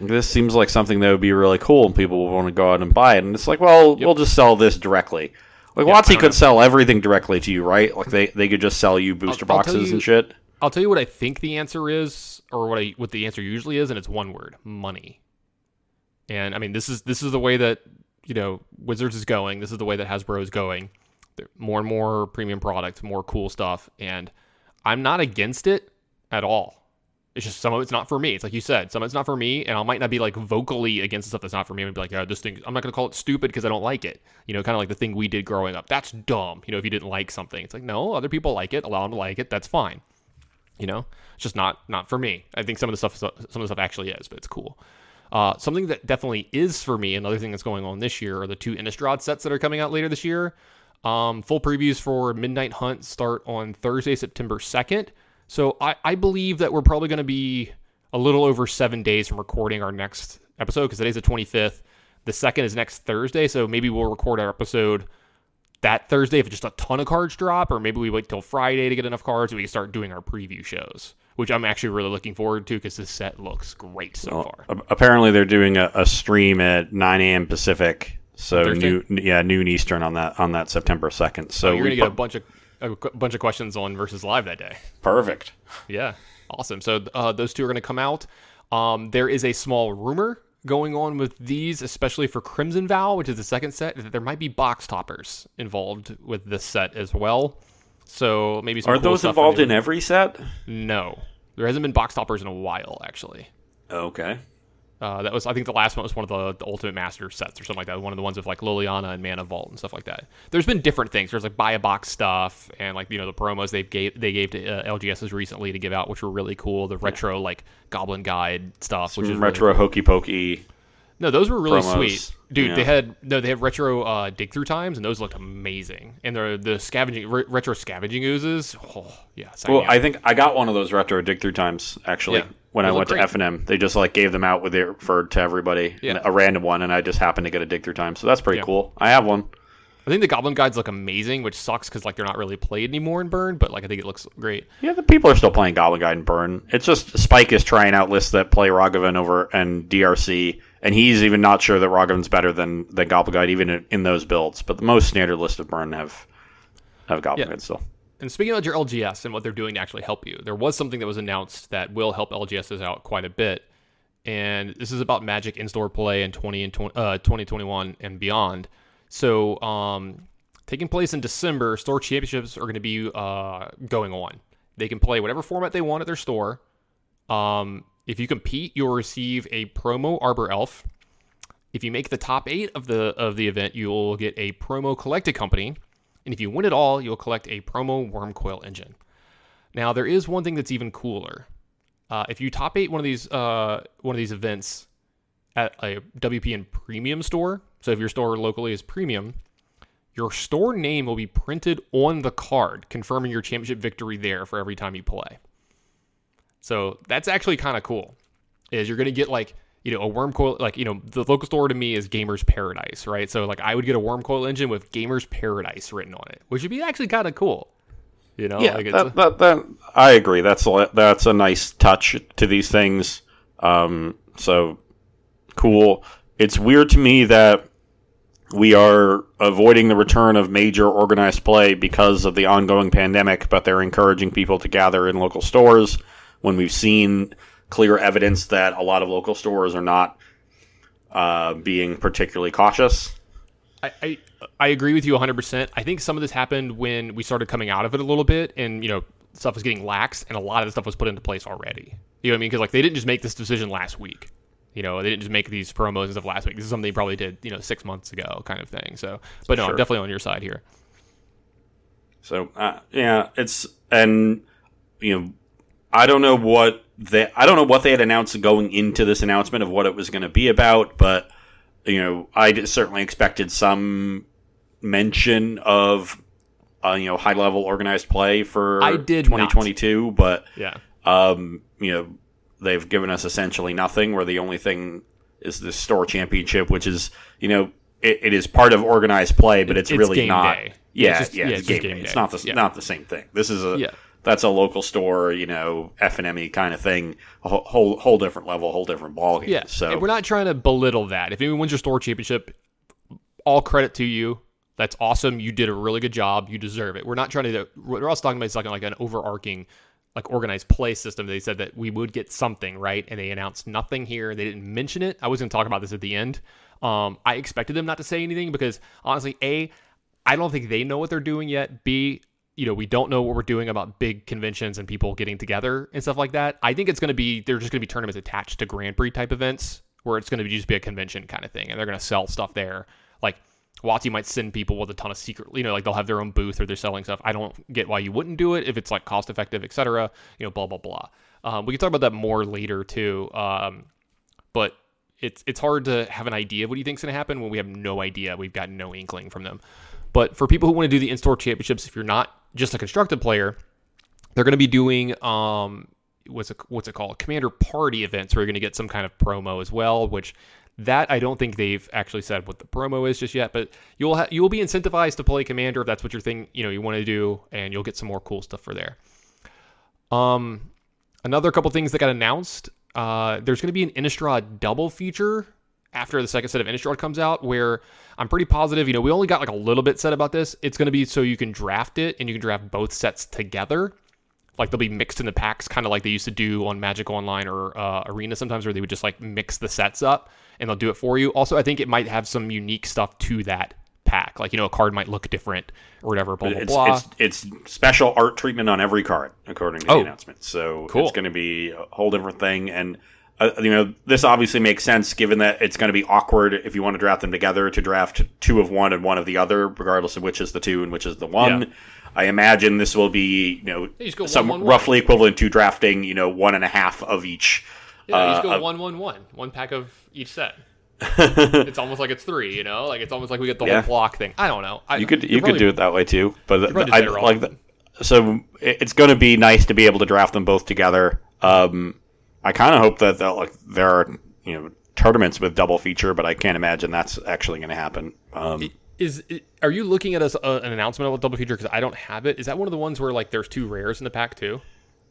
This seems like something that would be really cool, and people would want to go out and buy it. And it's like, well, we'll just sell this directly. Like I WotC could know. sell everything directly to you, right? Like they, they could just sell you booster I'll boxes you- and shit. I'll tell you what I think the answer is, or what I what the answer usually is, and it's one word: money. And I mean, this is this is the way that you know Wizards is going. This is the way that Hasbro is going. More and more premium product, more cool stuff, and I'm not against it at all. It's just some of it's not for me. It's like you said, some of it's not for me, and I might not be like vocally against the stuff that's not for me. and be like, yeah, this thing. I'm not gonna call it stupid because I don't like it. You know, kind of like the thing we did growing up. That's dumb. You know, if you didn't like something, it's like no, other people like it. Allow them to like it. That's fine. You know, it's just not not for me. I think some of the stuff some of the stuff actually is, but it's cool. Uh, something that definitely is for me, another thing that's going on this year are the two Innistrad sets that are coming out later this year. Um, full previews for Midnight Hunt start on Thursday, September 2nd. So I, I believe that we're probably going to be a little over seven days from recording our next episode because today's the 25th. The second is next Thursday. So maybe we'll record our episode that Thursday if just a ton of cards drop, or maybe we wait till Friday to get enough cards and we can start doing our preview shows, which I'm actually really looking forward to because this set looks great so far. Apparently, they're doing a, a stream at 9 a.m. Pacific, so Thursday? new, yeah, noon Eastern on that on that September 2nd. So oh, you're gonna get a bunch of a bunch of questions on versus live that day. perfect. Yeah, awesome. So uh, those two are going to come out. Um, there is a small rumor going on with these, especially for Crimson Vow, which is the second set, that there might be box toppers involved with this set as well. So maybe some Aren't cool those involved in every set? No, there hasn't been box toppers in a while actually. Okay. Uh, that was, I think, the last one was one of the, the Ultimate Master sets or something like that. One of the ones with like Liliana and Mana Vault and stuff like that. There's been different things. There's like buy a box stuff and like you know the promos they gave they gave to uh, LGSs recently to give out, which were really cool. The retro like Goblin Guide stuff, which is really retro hokey pokey. No, those were really promos, sweet, dude. yeah. They had no, they had retro uh, dig through times, and those looked amazing. And the the scavenging re- retro scavenging oozes, oh yeah. Well. I think I got one of those retro dig through times actually Yeah. when I went to. F and M. They just like gave them out with it for to everybody, Yeah. a random one, and I just happened to get a dig through time. So that's pretty cool. I have one. I think the Goblin Guides look amazing, which sucks because like they're not really played anymore in Burn, but like I think it looks great. Yeah, the people are still playing Goblin Guide in Burn. It's just Spike is trying out lists that play Ragavan over and DRC, and he's even not sure that Ragavan's better than than Goblin Guide even in, in those builds. But the most standard list of Burn have have Goblin Yeah. Still. And speaking about your LGS and what they're doing to actually help you, there was something that was announced that will help LGSs out quite a bit. And this is about Magic in-store play in 20 and 20, uh, 2021 and beyond. So, um, taking place in December, store championships are going to be uh, going on. They can play whatever format they want at their store. Um, if you compete, you'll receive a promo Arbor Elf. If you make the top eight of the of the event, you'll get a promo collected company. And if you win it all, you'll collect a promo Wurmcoil engine. Now, there is one thing that's even cooler. Uh, if you top eight one of these uh, one of these events at a WPN premium store, so if your store locally is premium, your store name will be printed on the card, confirming your championship victory there for every time you play. So that's actually kind of cool. Is you're gonna get like you know a Wurmcoil like you know the local store to me is Gamers Paradise, right? So like I would get a Wurmcoil engine with Gamers Paradise written on it, which would be actually kind of cool. You know, Yeah, like that, that, that I agree. That's a, that's a nice touch to these things. Um, so cool. It's weird to me that we are avoiding the return of major organized play because of the ongoing pandemic, but they're encouraging people to gather in local stores when we've seen clear evidence that a lot of local stores are not uh, being particularly cautious. I, I I agree with you 100%. I think some of this happened when we started coming out of it a little bit and, you know, stuff was getting lax, and a lot of the stuff was put into place already. You know what I mean? Because like they didn't just make this decision last week. You know, they didn't just make these promos and stuff last week. This is something they probably did, you know, six months ago, kind of thing. So, but no, Sure. I'm definitely on your side here. So uh, yeah, it's and you know, I don't know what they I don't know what they had announced going into this announcement of what it was going to be about, but you know, I certainly expected some mention of uh, you know high level organized play for I did not. 2022, but Yeah. um, you know, they've given us essentially nothing. Where the only thing is the store championship, which is you know it, it is part of organized play, but it's, It's really not. day. Yeah, It's just- yeah, yeah, it's it's game, game day. It's not the Yeah. not the same thing. This is a Yeah. That's a local store, you know, F and M kind of thing, a whole, whole different level, whole different ball game. Yeah. So and we're not trying to belittle that. If anyone wins your store championship, all credit to you. That's awesome. You did a really good job. You deserve it. We're not trying to. We're also talking about something like an overarching, like organized play system. They said that we would get something right, and they announced nothing here. They didn't mention it. I was going to talk about this at the end. Um, I expected them not to say anything because honestly, a, I don't think they know what they're doing yet. B, you know, we don't know what we're doing about big conventions and people getting together and stuff like that. I think it's going to be they're just going to be tournaments attached to Grand Prix type events where it's going to just be a convention kind of thing, and they're going to sell stuff there. Like WotC might send people with a ton of secret, you know, like they'll have their own booth or they're selling stuff. I don't get why you wouldn't do it if it's like cost effective, etc. You know, blah blah blah. Um, we can talk about that more later too. Um, but it's it's hard to have an idea of what you think's going to happen when we have no idea. We've got no inkling from them. But for people who want to do the in-store championships, if you're not just a constructed player, they're going to be doing um what's it, what's it called? Commander party events where you're going to get some kind of promo as well which that I don't think they've actually said what the promo is just yet but you'll ha- you'll be incentivized to play commander if that's what your thing you know you want to do and you'll get some more cool stuff for there. Um another couple things that got announced uh there's going to be an Innistrad double feature after the second set of Innistrad comes out, where I'm pretty positive, you know, we only got like a little bit said about this. It's going to be so you can draft it and you can draft both sets together. Like they'll be mixed in the packs, kind of like they used to do on Magic Online or uh, Arena sometimes, where they would just like mix the sets up and they'll do it for you. Also, I think it might have some unique stuff to that pack. Like, you know, a card might look different or whatever, blah, blah, it's, blah. it's it's special art treatment on every card according to Oh. the announcement. So Cool. it's going to be a whole different thing and. Uh, you know, this obviously makes sense given that it's going to be awkward if you want to draft them together to draft two of one and one of the other, regardless of which is the two and which is the one. Yeah. I imagine this will be, you know, You just go some one, one, one. roughly equivalent to drafting, you know, one and a half of each. yeah, you just uh, go one, one, one, one pack of each set. it's almost like it's three, you know, like it's almost like we get the Yeah. whole block thing. I don't know. I, You could you're could probably- do it that way too, but I like the, so it's going to be nice to be able to draft them both together. Um, I kind of hope that like there are you know tournaments with double feature, but I can't imagine that's actually going to happen. Um, Is are you looking at us uh, an announcement of a double feature? Because I don't have it. Is that one of the ones where like there's two rares in the pack too?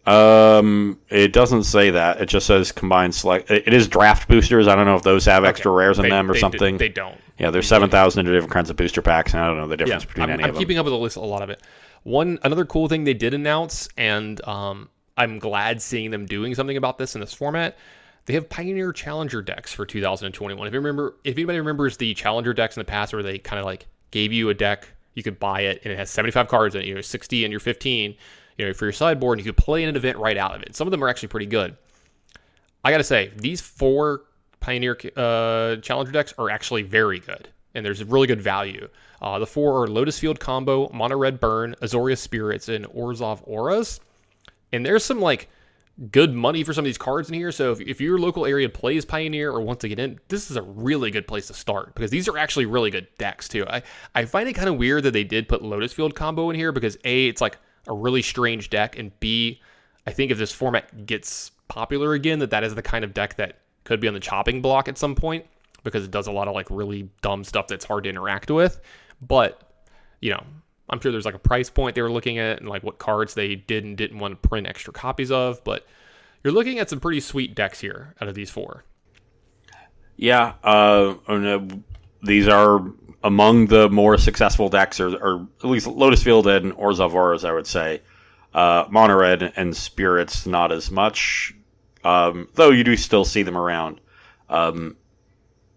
um, it doesn't say that. It just says combined select. It is draft boosters. I don't know if those have extra rares in They- them or they- something. They don't. yeah, there's seven thousand different kinds of booster packs, and I don't know the Yeah, difference between I'm, any I'm of them. I'm keeping up with the list a lot of it. One another cool thing they did announce, and um, I'm glad seeing them doing something about this in this format. They have Pioneer Challenger decks for 2021. If you remember, if anybody remembers the Challenger decks in the past, where they kind of like gave you a deck, you could buy it, and it has 75 cards in it. You know, 60 and you're 15. You know, for your sideboard, and you could play in an event right out of it. Some of them are actually pretty good. I gotta say, these four Pioneer uh, Challenger decks are actually very good, and there's really good value. Uh, the four are Lotus Field Combo, Mono Red Burn, Azorius Spirits, and Orzhov Auras. And there's some like good money for some of these cards in here. So if, if your local area plays Pioneer or wants to get in, this is a really good place to start because these are actually really good decks too. I, I find it kind of weird that they did put Lotus Field Combo in here because A, it's like a really strange deck, and B, I think if this format gets popular again, that that is the kind of deck that could be on the chopping block at some point because it does a lot of like really dumb stuff that's hard to interact with. But you know, I'm sure there's like a price point they were looking at and like what cards they did and didn't want to print extra copies of. But you're looking at some pretty sweet decks here out of these four. Yeah, uh, know these are among the more successful decks, or, or at least Lotus Field and Orzhov Auras, I would say. Uh, Mono Red and Spirits, not as much, um, though you do still see them around. Um,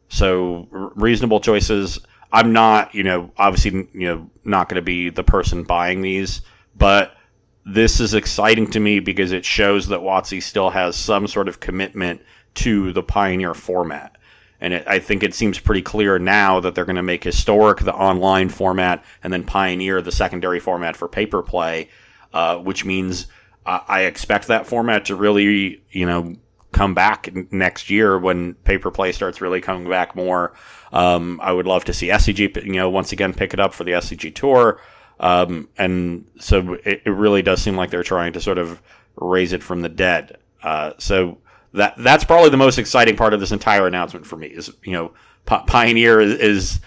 so r- reasonable choices. I'm not, you know, obviously, you know, not going to be the person buying these, but this is exciting to me because it shows that WotC still has some sort of commitment to the Pioneer format. And it, I think it seems pretty clear now that they're going to make historic the online format and then Pioneer the secondary format for paper play, uh, which means I expect that format to really, you know, come back next year when paper play starts really coming back more. Um, I would love to see SCG, you know, once again pick it up for the SCG tour. Um, and so it, it, really does seem like they're trying to sort of raise it from the dead. Uh, so that that's probably the most exciting part of this entire announcement for me is you know P- Pioneer is, is,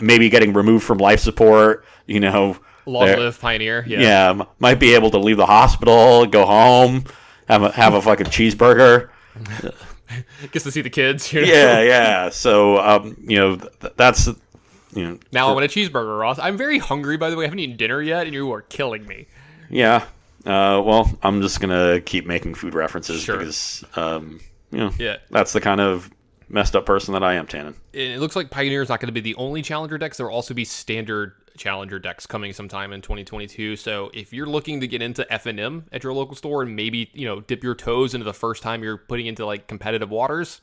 maybe getting removed from life support. You know, long live Pioneer. Yeah. yeah, might be able to leave the hospital, go home, have a have a fucking cheeseburger. Gets to see the kids. You know? Yeah, yeah. So um, you know th- that's you know. Now I want a cheeseburger, Ross. I'm very hungry, by the way. I haven't eaten dinner yet, and you are killing me. Yeah. Uh, well, I'm just gonna keep making food references sure. because, um, you know, yeah, that's the kind of messed up person that I am, Tannen. It looks like Pioneer is not going to be the only challenger decks. There will also be standard challenger decks coming sometime in 2022. So if you're looking to get into FNM at your local store and maybe you know dip your toes into the first time you're putting into like competitive waters,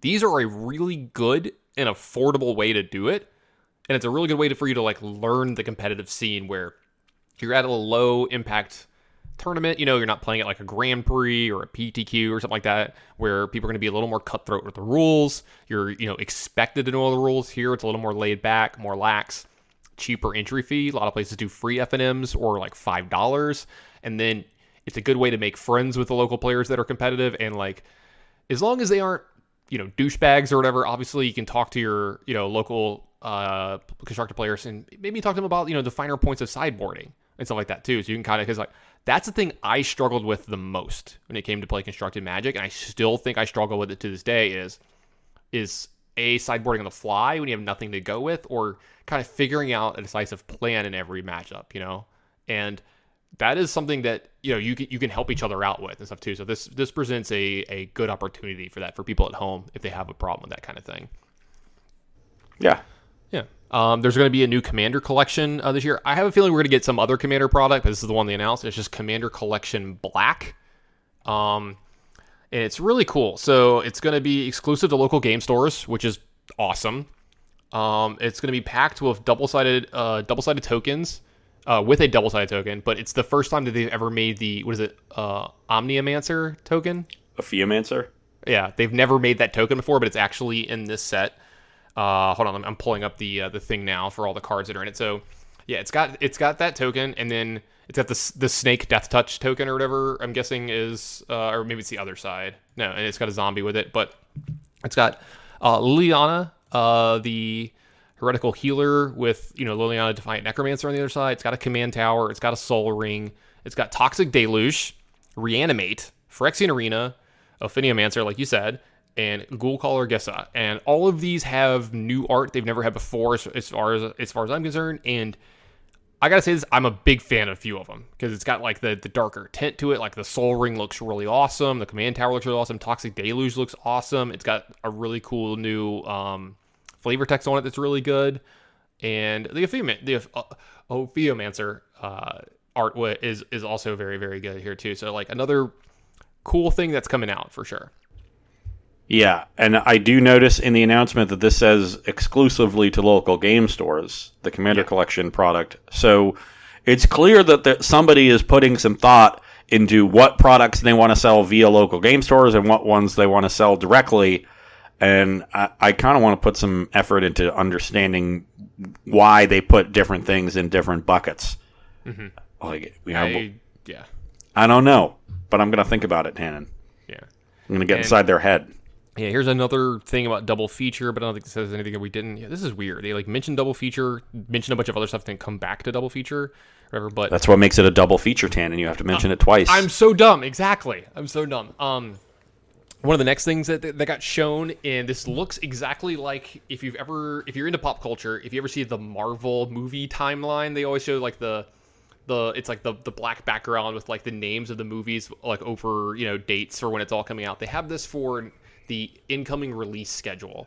these are a really good and affordable way to do it and it's a really good way to, for you to like learn the competitive scene where you're at a low impact tournament. You know, you're not playing it like a Grand Prix or a PTQ or something like that, where people are going to be a little more cutthroat with the rules. You're, you know, expected to know all the rules. Here, it's a little more laid back, more lax, cheaper entry fee. A lot of places do free FNMs or like five dollars, and then it's a good way to make friends with the local players that are competitive. And like, as long as they aren't, you know, douchebags or whatever, obviously you can talk to your, you know, local uh, constructor players and maybe talk to them about you know the finer points of sideboarding and stuff like that too. So you can kind of because like that's the thing I struggled with the most when it came to play constructed magic, and I still think I struggle with it to this day. Is is a sideboarding on the fly when you have nothing to go with, or kind of figuring out a decisive plan in every matchup, you know, and that is something that you know you can, you can help each other out with and stuff too. So this this presents a a good opportunity for that for people at home if they have a problem with that kind of thing. Yeah, yeah. Um, there's going to be a new Commander collection uh, this year. I have a feeling we're going to get some other Commander product, but this is the one they announced. It's just Commander Collection Black. Um, and it's really cool. So it's going to be exclusive to local game stores, which is awesome. Um, it's going to be packed with double-sided, uh, double-sided tokens, uh, with a double-sided token. But it's the first time that they've ever made the what is it, uh, Omniamancer token? A Theomancer. Yeah, they've never made that token before, but it's actually in this set. Uh, hold on, I'm, I'm pulling up the uh, the thing now for all the cards that are in it. So yeah, it's got it's got that token, and then it's got the the snake death touch token or whatever. I'm guessing is uh, or maybe it's the other side. No, and it's got a zombie with it, but it's got uh, Liliana, uh, the heretical healer with you know Liliana Defiant Necromancer on the other side. It's got a command tower. It's got a Sol Ring. It's got Toxic Deluge, Reanimate, Phyrexian Arena, Ophidiomancer, like you said, and Ghoulcaller Gesa. And all of these have new art they've never had before as, as, far as as far as I'm concerned. And I gotta say this, I'm a big fan of a few of them because it's got like the, the darker tint to it. Like the Sol Ring looks really awesome. The Command Tower looks really awesome. Toxic Deluge looks awesome. It's got a really cool new um, flavor text on it that's really good. And the Ophiom- the uh, Ophiomancer uh, art is is also very very good here too. So like another cool thing that's coming out for sure. Yeah, and I do notice in the announcement that this says exclusively to local game stores, the Commander yeah. Collection product. So it's clear that there, somebody is putting some thought into what products they want to sell via local game stores and what ones they want to sell directly. And I, I kind of want to put some effort into understanding why they put different things in different buckets. Mm-hmm. Like, you know, I, yeah, I don't know, but I'm going to think about it, Tannen. Yeah, I'm going to get and, inside their head. Yeah, here's another thing about double feature, but I don't think this says anything that we didn't. Yeah, this is weird. They like mentioned double feature, mentioned a bunch of other stuff, then come back to double feature, whatever. But that's what makes it a double feature, Tan, and you have to mention uh, it twice. I'm so dumb. Exactly. I'm so dumb. Um, one of the next things that that got shown, and this looks exactly like if you've ever, if you're into pop culture, if you ever see the Marvel movie timeline, they always show like the the it's like the the black background with like the names of the movies like over you know dates for when it's all coming out. They have this for the incoming release schedule.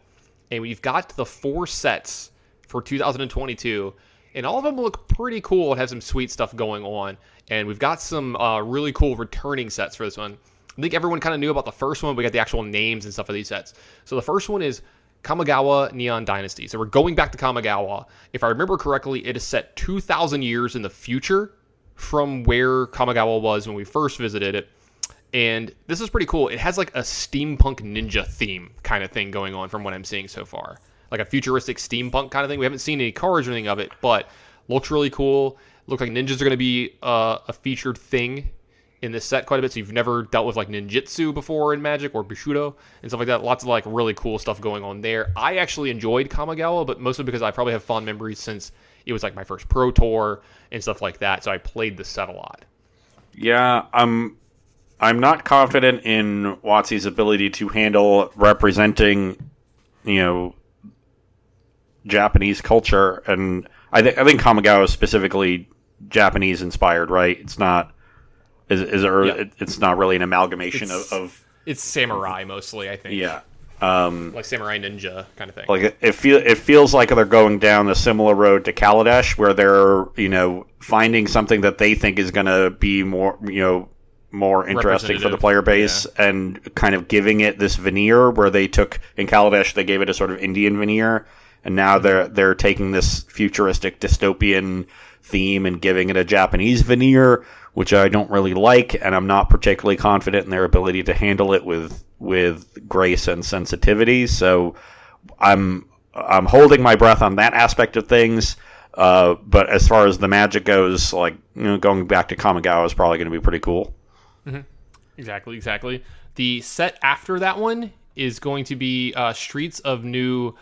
And we've got the four sets for 2022. and all of them look pretty cool and have some sweet stuff going on. And we've got some uh, really cool returning sets for this one. I think everyone kind of knew about the first one. We got the actual names and stuff of these sets. So the first one is Kamigawa Neon Dynasty. So we're going back to Kamigawa. If I remember correctly, it is set 2,000 years in the future from where Kamigawa was when we first visited it. And this is pretty cool. It has like a steampunk ninja theme kind of thing going on from what I'm seeing so far. Like a futuristic steampunk kind of thing. We haven't seen any cards or anything of it, but looks really cool. Looks like ninjas are going to be uh, a featured thing in this set quite a bit. So you've never dealt with like ninjutsu before in Magic or Bushido and stuff like that. Lots of like really cool stuff going on there. I actually enjoyed Kamigawa, but mostly because I probably have fond memories since it was like my first pro tour and stuff like that. So I played the set a lot. Yeah, I'm. I'm not confident in WotC's ability to handle representing, you know, Japanese culture, and I think I think Kamigawa is specifically Japanese inspired, right? It's not is is it, Yeah. it's not really an amalgamation of, It's- of It's samurai mostly, I think. yeah. Um, Like samurai ninja kind of thing. like it, it feel it feels like they're going down a similar road to Kaladesh, where they're you know finding something that they think is going to be more you know more interesting for the player base, and kind of giving it this veneer. Where they took in Kaladesh, they gave it a sort of Indian veneer, and now they're they're taking this futuristic dystopian theme and giving it a Japanese veneer, which I don't really like, and I'm not particularly confident in their ability to handle it with with grace and sensitivity. So I'm I'm holding my breath on that aspect of things. Uh, but as far as the magic goes, like you know, going back to Kamigawa is probably going to be pretty cool. Exactly, exactly. The set after that one is going to be uh, Streets of New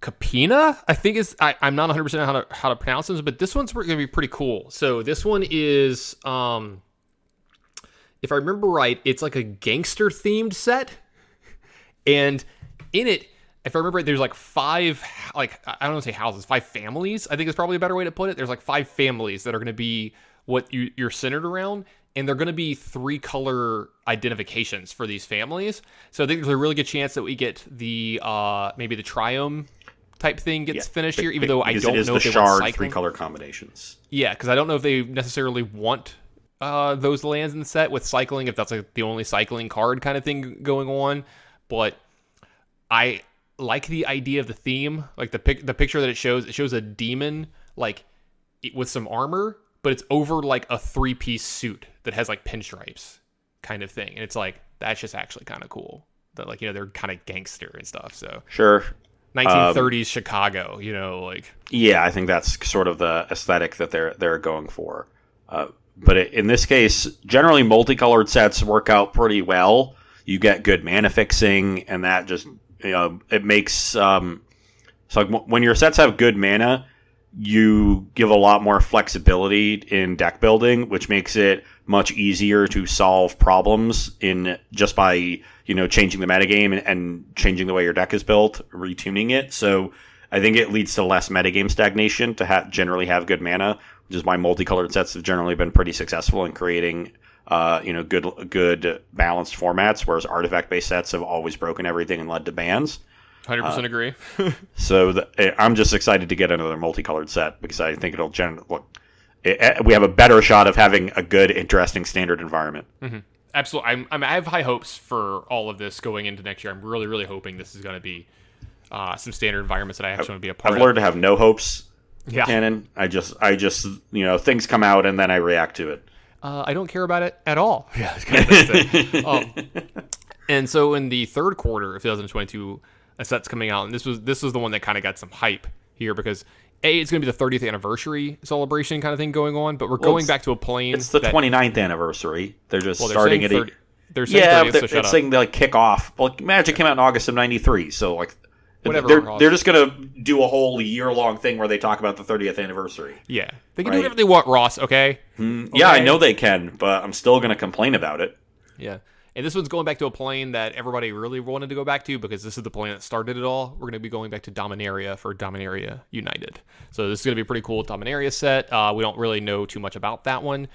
Capenna. I think is I, I'm not 100 percent how to how to pronounce this, but this one's going to be pretty cool. So this one is, um, if I remember right, it's like a gangster themed set, and in it. If I remember right, there's like five, like I don't want to say houses, five families. I think is probably a better way to put it. There's like five families that are going to be what you, you're centered around, and they're going to be three color identifications for these families. So I think there's a really good chance that we get the uh maybe the triome type thing gets finished here, even though I don't know the if they want shard cycling. three color combinations. Yeah, because I don't know if they necessarily want uh, those lands in the set with cycling, if that's like the only cycling card kind of thing going on. But I like the idea of the theme, like the pic- the picture that it shows. It shows a demon like with some armor, but it's over like a three piece suit that has like pinstripes, kind of thing. And it's like that's just actually kind of cool. That like you know they're kind of gangster and stuff. So Sure. 1930s Chicago, you know, like Yeah, I think that's sort of the aesthetic that they're they're going for. Uh, but it, in this case, generally multicolored sets work out pretty well. You get good mana fixing, and that just you know it makes um, so like w- when your sets have good mana, you give a lot more flexibility in deck building, which makes it much easier to solve problems in just by you know changing the metagame and, and changing the way your deck is built, retuning it. So I think it leads to less metagame stagnation to ha- generally have good mana, which is why multicolored sets have generally been pretty successful in creating uh, you know good good balanced formats, whereas artifact based sets have always broken everything and led to bans. 100% agree. So the, eh, I'm just excited to get another multicolored set because I think it'll gen- look. eh, eh, we have a better shot of having a good, interesting standard environment. Absolutely. I'm, I'm, I have high hopes for all of this going into next year. I'm really, really hoping this is going to be uh, some standard environments that I actually want to be a part of. I've of. learned to have no hopes. Yeah. Canon. I just, I just, you know, things come out and then I react to it. Uh, I don't care about it at all. Yeah. it's kind of um, and so in the third quarter of 2022, a set's coming out, and this was this was the one that kind of got some hype here because a it's going to be the 30th anniversary celebration kind of thing going on, but we're going back to a plane. It's the that, 29th anniversary. They're just well, they're starting it. 30 They're saying yeah, 30th, they're, so it's saying they like kick off. Well, Magic came out in August of '93, so like. Whatever, They're, they're just gonna do a whole year long thing where they talk about the 30th anniversary. yeah, they can Right. do whatever they want, Ross. Okay. Hmm. Yeah, I know they can, but I'm still gonna complain about it. Yeah. And this one's going back to a plane that everybody really wanted to go back to because this is the plane that started it all. We're going to be going back to Dominaria for Dominaria United. So this is going to be a pretty cool Dominaria set. Uh, we don't really know too much about that one.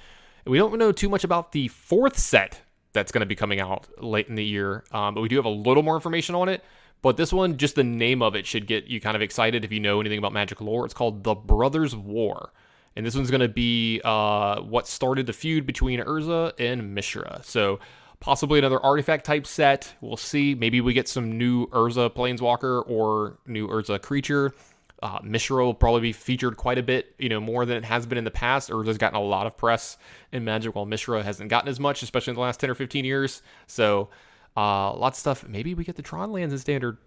And we don't know too much about the fourth set that's going to be coming out late in the year. Um, but we do have a little more information on it. But this one, just the name of it should get you kind of excited if you know anything about Magic lore. It's called The Brothers War. And this one's going to be uh, what started the feud between Urza and Mishra. So possibly another artifact type set. We'll see. Maybe we get some new Urza Planeswalker or new Urza creature. Uh, Mishra will probably be featured quite a bit, you know, more than it has been in the past. Urza's gotten a lot of press in Magic, while Mishra hasn't gotten as much, especially in the last 10 or 15 years. So, uh, lots of stuff. Maybe we get the Tron lands in standard.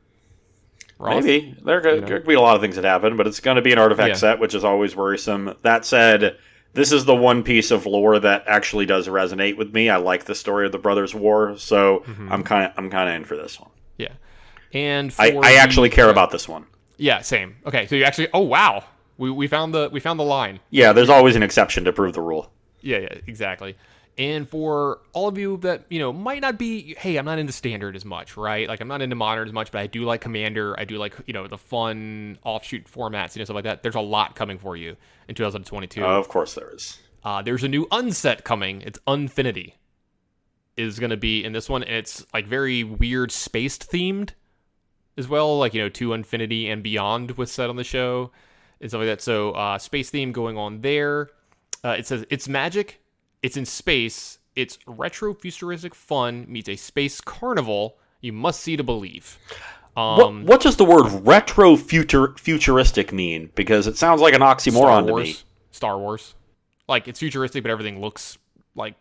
Ross? Maybe. There could, could, be a lot of things that happen, but it's going to be an artifact yeah. set, which is always worrisome. That said, this is the one piece of lore that actually does resonate with me. I like the story of the Brothers' War, so mm-hmm. I'm kind of I'm kind of in for this one. Yeah, and I, I actually care about this one. Yeah, same. Okay, so you actually. Oh wow, we, we found the we found the line. Yeah, there's always an exception to prove the rule. Yeah, yeah, exactly. And for all of you that you know might not be, hey, I'm not into standard as much, right? Like I'm not into modern as much, but I do like commander. I do like you know the fun offshoot formats, you know stuff like that. There's a lot coming for you in 2022. Uh, of course, there is. Uh, there's a new unset coming. It's Unfinity is going to be in this one. And it's like very weird spaced themed as well, like you know, to Infinity and Beyond was set on the show and stuff like that. So uh, space theme going on there. Uh, it says it's magic, it's in space, it's retro futuristic fun meets a space carnival. You must see to believe. Um, what, what, does the word retro future futuristic mean? Because it sounds like an oxymoron to me. Star Wars, like it's futuristic, but everything looks like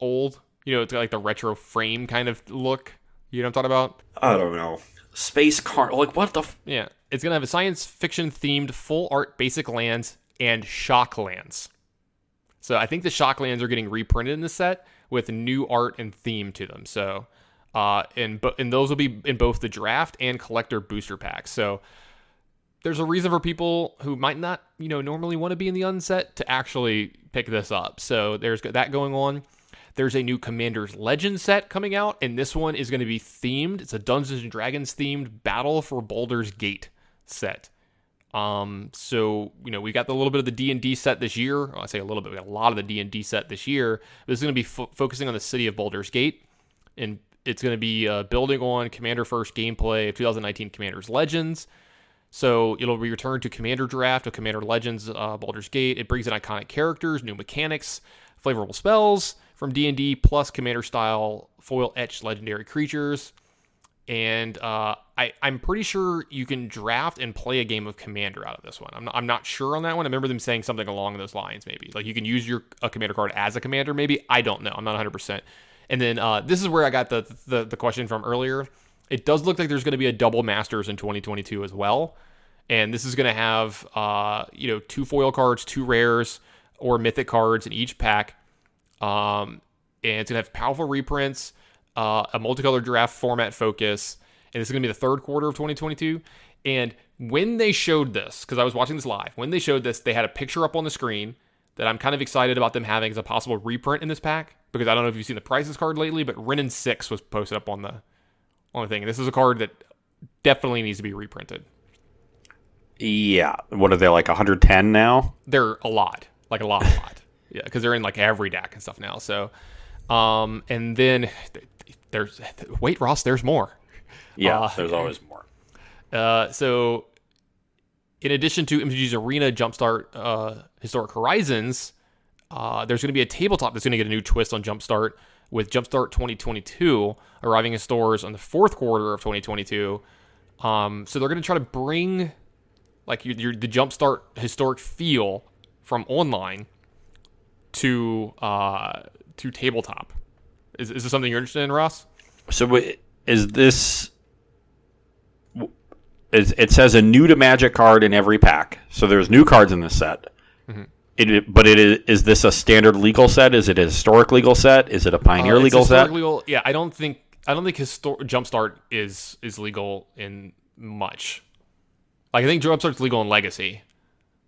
old. You know, it's got like the retro frame kind of look. You know what I'm talking about? I don't know space car. Like what the? F- yeah, it's gonna have a science fiction themed full art basic lands and shock lands. So I think the shock lands are getting reprinted in the set with new art and theme to them. So, uh, and but and those will be in both the draft and collector booster packs. So there's a reason for people who might not, you know, normally want to be in the unset to actually pick this up. So there's that going on. There's a new Commander's Legend set coming out, and this one is going to be themed. It's a Dungeons and Dragons themed Battle for Baldur's Gate set. Um, so you know we got a little bit of the D and D set this year. Well, I say a little bit. We got a lot of the D and D set this year. This is going to be fo- focusing on the city of Baldur's Gate, and it's going to be uh, building on Commander First gameplay of 2019 Commander's Legends. So it'll be returned to Commander Draft of Commander Legends uh, Baldur's Gate. It brings in iconic characters, new mechanics, flavorful spells, from D&D plus commander style foil etched legendary creatures. And uh, I, I'm pretty sure you can draft and play a game of commander out of this one. I'm not, I'm not sure on that one. I remember them saying something along those lines, maybe. Like you can use your a commander card as a commander, maybe. I don't know. I'm not 100%. And then uh, this is where I got the, the, the question from earlier. It does look like there's going to be a double masters in 2022 as well. And this is going to have, uh, you know, two foil cards, two rares, or mythic cards in each pack um, and it's going to have powerful reprints, uh, a multicolor draft format focus, and this is going to be the third quarter of 2022. And when they showed this, because I was watching this live, when they showed this, they had a picture up on the screen that I'm kind of excited about them having as a possible reprint in this pack because I don't know if you've seen the prices card lately, but Wrenn and Six was posted up on the on the thing. And this is a card that definitely needs to be reprinted. Yeah, what are they like 110 now? They're a lot, like a lot, a lot. Yeah, because they're in like every deck and stuff now. So, um, and then there's wait, Ross. There's more. Yeah, uh, there's always more. Uh, so, in addition to MTG's Arena Jumpstart uh, Historic Horizons, uh, there's going to be a tabletop that's going to get a new twist on Jumpstart with Jumpstart 2022 arriving in stores on the fourth quarter of 2022. Um, so they're going to try to bring like your, your, the Jumpstart historic feel from online to uh, to tabletop. Is, is this something you're interested in, Ross? So is this? Is, it says a new to Magic card in every pack. So there's new cards in this set. Mm-hmm. It, but it is is this a standard legal set? Is it a historic legal set? Is it a pioneer uh, legal set? Legal, yeah. I don't think I don't think histor- Jumpstart is is legal in much. Like I think Jumpstart's legal in Legacy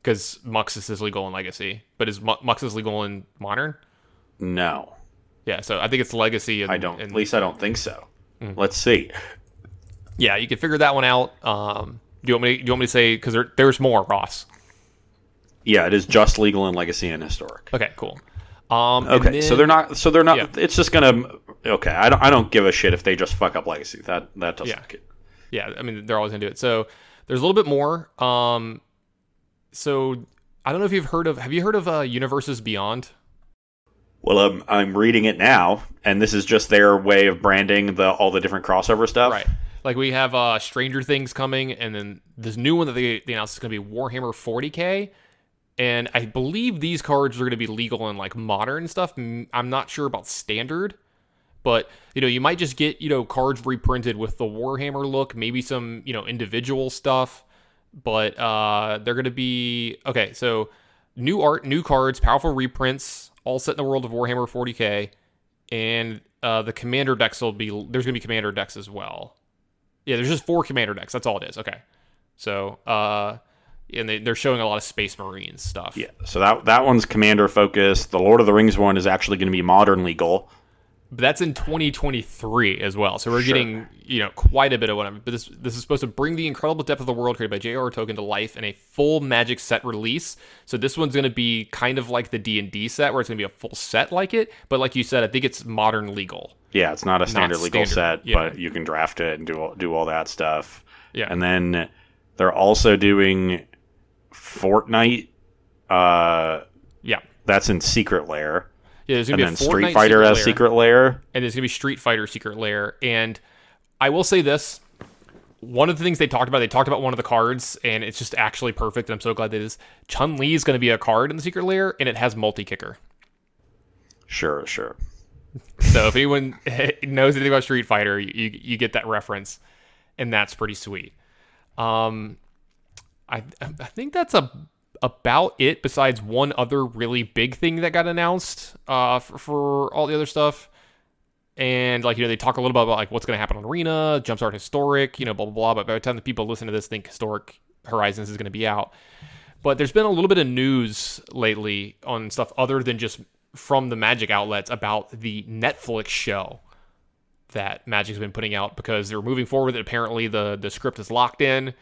because Muxus is legal in Legacy, but is Muxus legal in Modern? No. Yeah, so I think it's Legacy. And, I don't. And, at least I don't think so. Mm-hmm. Let's see. Yeah, you can figure that one out. Um, do you want me? To, do you want me to say because there, there's more, Ross? Yeah, it is just legal and Legacy and Historic. Okay, cool. Um, okay, then, so they're not. So they're not. Yeah. It's just gonna. Okay, I don't. I don't give a shit if they just fuck up Legacy. That that doesn't. Yeah. Yeah, I mean they're always gonna do it. So there's a little bit more. Um, so I don't know if you've heard of. Have you heard of uh, Universes Beyond? Well, um, I'm reading it now, and this is just their way of branding the all the different crossover stuff. Right. Like we have uh, Stranger Things coming, and then this new one that they, they announced is going to be Warhammer 40k, and I believe these cards are going to be legal in like modern stuff. I'm not sure about standard, but you know you might just get you know cards reprinted with the Warhammer look, maybe some you know individual stuff, but uh, they're going to be okay. So new art, new cards, powerful reprints, all set in the world of Warhammer 40k, and uh, the commander decks will be there's to be commander decks as well. Yeah, there's just four commander decks. That's all it is. Okay. So, uh, and they, they're showing a lot of Space Marines stuff. Yeah. So that that one's commander focused. The Lord of the Rings one is actually going to be modern legal. But that's in 2023 as well. So we're Sure. getting, you know, quite a bit of what I'm. But this this is supposed to bring the incredible depth of the world created by J.R.R. Tolkien to life in a full Magic set release. So this one's going to be kind of like the D and D set, where it's going to be a full set like it. But like you said, I think it's modern legal. Yeah, it's not a standard legal standard, set, yeah. but you can draft it and do all, do all that stuff. Yeah. And then they're also doing Fortnite. Uh, Yeah. that's in Secret Lair, Yeah, there's and gonna then be a Street Fortnite Fighter Secret Lair. Secret Lair. and there's gonna be Street Fighter Secret Lair. And I will say this: one of the things they talked about, they talked about one of the cards, and it's just actually perfect. And I'm so glad that it is. Chun Li is gonna be a card in the Secret Lair, and it has multi kicker. Sure, sure. So if anyone knows anything about Street Fighter, you, you you get that reference, and that's pretty sweet. Um, I I think that's a about it. Besides one other really big thing that got announced, uh, for, for all the other stuff, and like you know they talk a little bit about like what's going to happen on Arena, Jumpstart Historic, you know blah blah blah. But by the time the people listen to this, think Historic Horizons is going to be out. But there's been a little bit of news lately on stuff other than just from the Magic outlets about the Netflix show that Magic's been putting out because they're moving forward. Apparently the the script is locked in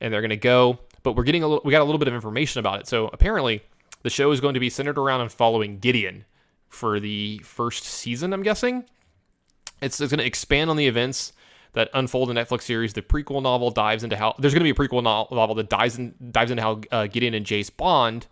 and they're going to go. But we're getting a little, we got a little bit of information about it. So apparently the show is going to be centered around and following Gideon for the first season. I'm guessing it's, it's going to expand on the events that unfold in Netflix series. The prequel novel dives into how there's going to be a prequel no- novel that dives in, dives into how uh, Gideon and Jace bond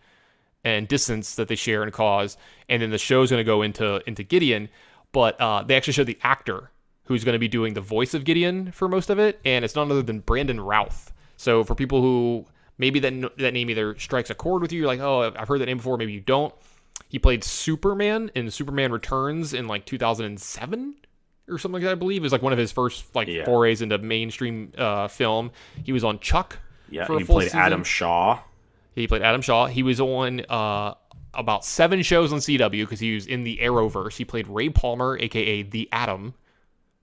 and distance that they share and cause, and then the show's going to go into into Gideon. But uh, they actually showed the actor who's going to be doing the voice of Gideon for most of it, and it's none other than Brandon Routh. So for people who maybe that that name either strikes a chord with you, you're like, oh, I've heard that name before, maybe you don't. He played Superman in Superman Returns in like 2007 or something like that. I believe it was like one of his first like Yeah. forays into mainstream uh, film. He was on Chuck. Yeah, he played season. Adam Shaw. He played Adam Shaw. He was on uh, about seven shows on CW because he was in the Arrowverse. He played Ray Palmer, aka the Atom,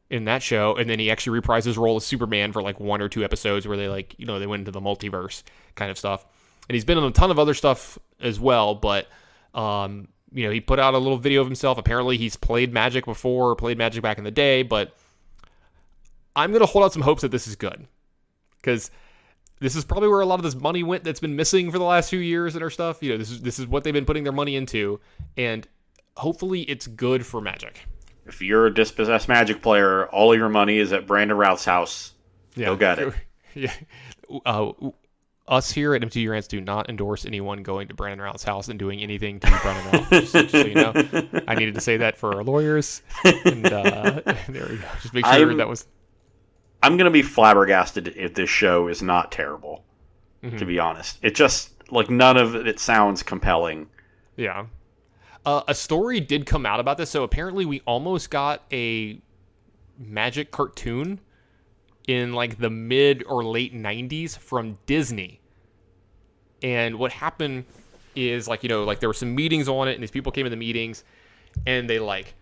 in that show, and then he actually reprised his role as Superman for like one or two episodes where they like you know they went into the multiverse kind of stuff. And he's been in a ton of other stuff as well, but um, you know he put out a little video of himself. Apparently he's played Magic before, played Magic back in the day, but I'm gonna hold out some hopes that this is good because this is probably where a lot of this money went that's been missing for the last few years in our stuff. You know, this is this is what they've been putting their money into, and hopefully it's good for Magic. If you're a dispossessed Magic player, all of your money is at Brandon Routh's house. Go get it. Yeah. Uh, us here at MTU Rants do not endorse anyone going to Brandon Routh's house and doing anything to Brandon Routh. Just, just so you know, I needed to say that for our lawyers. And uh, there we go. Just make sure I'm- that was I'm gonna be flabbergasted if this show is not terrible. Mm-hmm. To be honest, it just like none of it sounds compelling. Yeah. Uh, a story did come out about this. So apparently, we almost got a magic cartoon in like the mid or late 90s from Disney. And what happened is like, you know, like there were some meetings on it, and these people came to the meetings and they like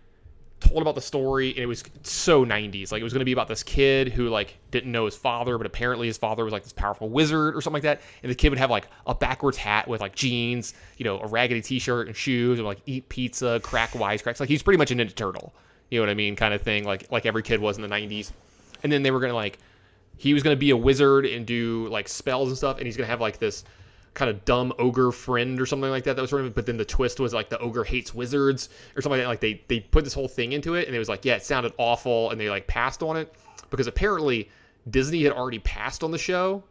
told about the story and it was so 90s like it was going to be about this kid who like didn't know his father but apparently his father was like this powerful wizard or something like that. And the kid would have like a backwards hat with like jeans you know a raggedy t-shirt and shoes and like eat pizza crack wisecracks like he's pretty much a ninja turtle. You know what i mean? Kind of thing like like every kid was in the 90s and then they were going to like he was going to be a wizard and do like spells and stuff and he's going to have like this kind of dumb ogre friend or something like that that was sort of but then the twist was like the ogre hates wizards or something like that like they they put this whole thing into it and it was like yeah it sounded awful and they like passed on it because apparently Disney had already passed on the show,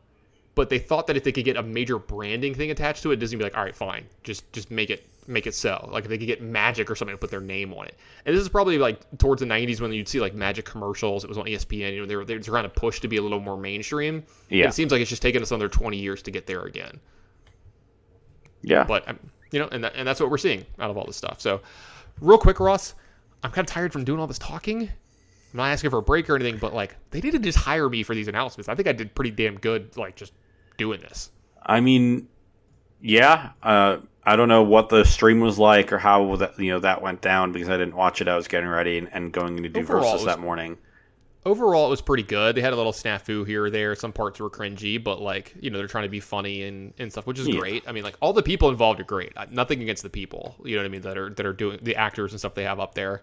but they thought that if they could get a major branding thing attached to it, Disney would be like, all right, fine, just just make it make it sell. Like if they could get Magic or something to put their name on it. And this is probably like towards the '90s when you'd see like Magic commercials. It was on ESPN. You know, they were they were trying to push to be a little more mainstream. Yeah. it seems like it's just taken us another 20 years to get there again. Yeah. But um, you know, and that, and that's what we're seeing out of all this stuff. So, real quick, Ross, I'm kind of tired from doing all this talking. I'm not asking for a break or anything, but like they didn't just hire me for these announcements. I think I did pretty damn good, like just doing this. I mean, yeah. Uh, I don't know what the stream was like or how that you know that went down because I didn't watch it. I was getting ready and, and going to do Overall, versus was- that morning. Overall, it was pretty good. They had a little snafu here or there. Some parts were cringy, but like you know, they're trying to be funny and, and stuff, which is Yeah. great. I mean, like all the people involved are great. Nothing against the people, you know what I mean, that are that are doing the actors and stuff they have up there.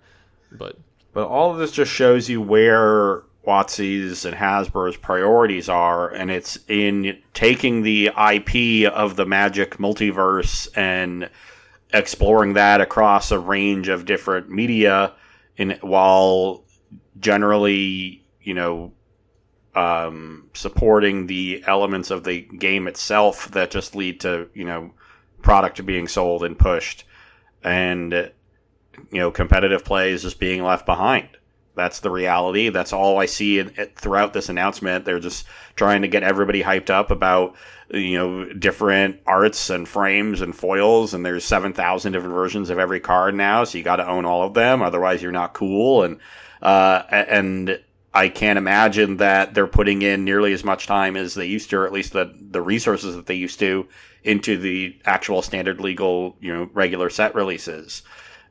But But all of this just shows you where WotC's and Hasbro's priorities are, and it's in taking the IP of the Magic multiverse and exploring that across a range of different media, in while generally, you know, um, supporting the elements of the game itself that just lead to you know product being sold and pushed, and you know competitive play is just being left behind. That's the reality. That's all I see in, it, throughout this announcement. They're just trying to get everybody hyped up about you know different arts and frames and foils, and there's seven thousand different versions of every card now, so you got to own all of them. Otherwise, you're not cool. And uh, and I can't imagine that they're putting in nearly as much time as they used to, or at least the the resources that they used to, into the actual standard legal you know regular set releases.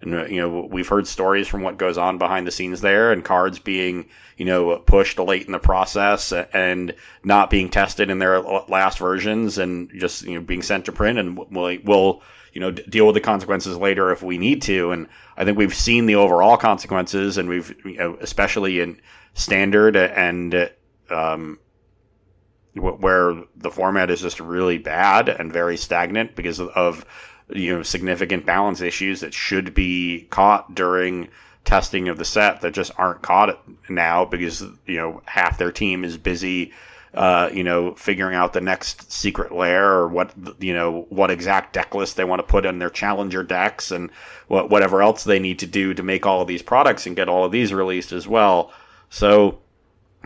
And uh, you know we've heard stories from what goes on behind the scenes there, and cards being you know pushed late in the process and not being tested in their last versions, and just you know being sent to print, and we'll, we'll you know d- deal with the consequences later if we need to. And I think we've seen the overall consequences, and we've you know, especially in standard and um, wh- where the format is just really bad and very stagnant because of you know significant balance issues that should be caught during testing of the set that just aren't caught now because you know half their team is busy uh, you know figuring out the next secret lair or what you know what exact deck list they want to put in their challenger decks and what whatever else they need to do to make all of these products and get all of these released as well so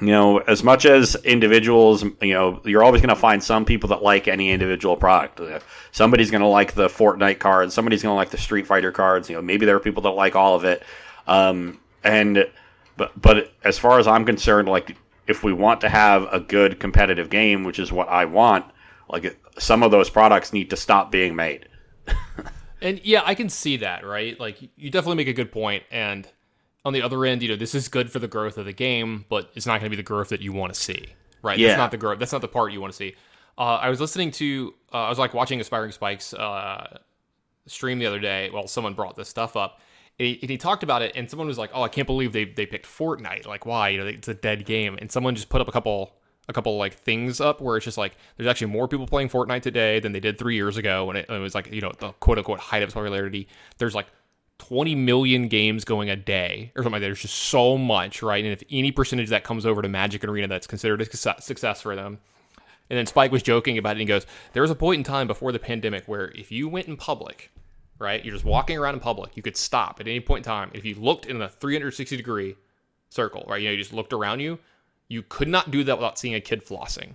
you know, as much as individuals, you know, you're always going to find some people that like any individual product. Uh, Somebody's going to like the Fortnite cards. Somebody's going to like the Street Fighter cards. You know, maybe there are people that like all of it. Um, and but but as far as I'm concerned, like if we want to have a good competitive game, which is what I want, like some of those products need to stop being made. And yeah, I can see that, right? Like you definitely make a good point and on the other end, you know, this is good for the growth of the game, but it's not going to be the growth that you want to see. Right? Yeah. That's not the growth. That's not the part you want to see. Uh, I was listening to uh, I was like watching Aspiring Spikes uh, stream the other day. Well, someone brought this stuff up. And he, and he talked about it, and someone was like, "Oh, I can't believe they, they picked Fortnite. Like, why? You know, it's a dead game." And someone just put up a couple a couple like things up where it's just like there's actually more people playing Fortnite today than they did three years ago and it, it was like you know the quote unquote height of its popularity. There's like 20 million games going a day or something like that. There's just so much, right? And if any percentage that comes over to Magic Arena, that's considered a success for them. And then Spike was joking about it and he goes, There was a point in time before the pandemic where if you went in public, right, you're just walking around in public, you could stop at any point in time. If you looked in a 360 degree circle, right, you know, you just looked around you, you could not do that without seeing a kid flossing.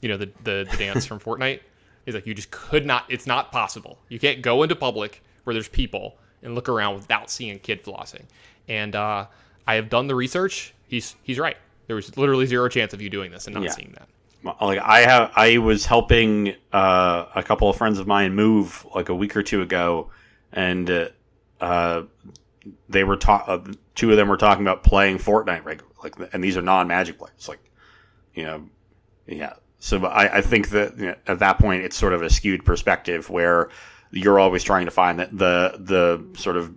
You know, the, the, the dance from Fortnite. He's like, You just could not, it's not possible. You can't go into public where there's people and look around without seeing a kid flossing. And uh, I have done the research. He's he's right. There was literally zero chance of you doing this and not Yeah. seeing that. Like I have I was helping uh, a couple of friends of mine move like a week or two ago, and uh, they were ta- uh, two of them were talking about playing Fortnite, right? Like, and these are non-Magic players, like you know, yeah. So I, I think that you know, at that point it's sort of a skewed perspective where you're always trying to find that the the sort of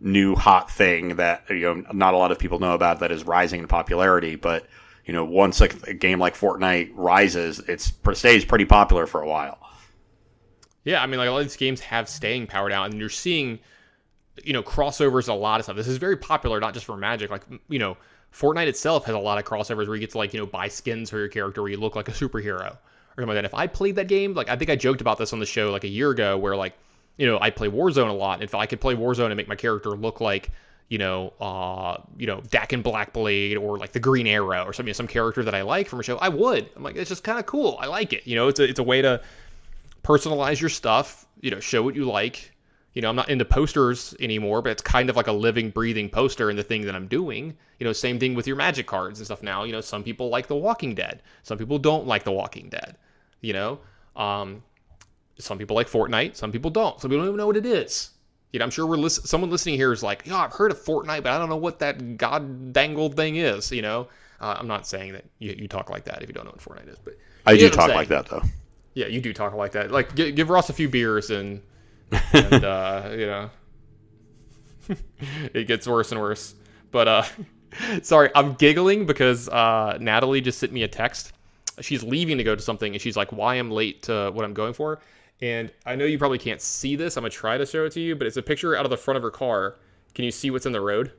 new hot thing that you know not a lot of people know about that is rising in popularity, but you know once like a game like Fortnite rises, it's stays pretty popular for a while. Yeah, I mean, like a lot of these games have staying power now, and you're seeing you know, crossovers a lot of stuff. This is very popular, not just for Magic. Like, you know, Fortnite itself has a lot of crossovers where you get to like, you know, buy skins for your character where you look like a superhero or something like that. If I played that game, like I think I joked about this on the show like a year ago, where like, you know, I play Warzone a lot. And if I could play Warzone and make my character look like, you know, uh, you know, Daken Blackblade or like the Green Arrow or something, some character that I like from a show, I would. I'm like, it's just kind of cool. I like it. You know, it's a it's a way to personalize your stuff. You know, show what you like you know, I'm not into posters anymore, but it's kind of like a living, breathing poster in the thing that I'm doing. You know, same thing with your magic cards and stuff now. You know, some people like The Walking Dead, some people don't like The Walking Dead. You know, um, some people like Fortnite, some people don't. Some people don't even know what it is. You know, I'm sure we're listen- someone listening here is like, yeah, I've heard of Fortnite, but I don't know what that god dangled thing is. You know, uh, I'm not saying that you, you talk like that if you don't know what Fortnite is, but I do talk like that though. Yeah, you do talk like that. Like, give, give Ross a few beers and and uh, you know, it gets worse and worse. But uh, sorry, I'm giggling because uh, Natalie just sent me a text. She's leaving to go to something, and she's like, "Why I'm late to what I'm going for?" And I know you probably can't see this. I'm gonna try to show it to you, but it's a picture out of the front of her car. Can you see what's in the road?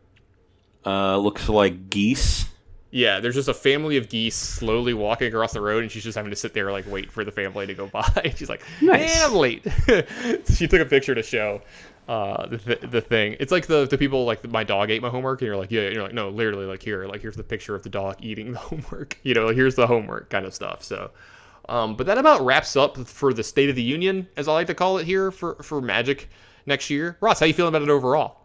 Uh, looks like geese. Yeah, there's just a family of geese slowly walking across the road, and she's just having to sit there like wait for the family to go by. she's like, nice. "Man, I'm late." she took a picture to show uh, the, th- the thing. It's like the the people like my dog ate my homework, and you're like, "Yeah," and you're like, "No, literally, like here, like here's the picture of the dog eating the homework." You know, here's the homework kind of stuff. So, um, but that about wraps up for the State of the Union, as I like to call it here for for Magic next year. Ross, how you feeling about it overall?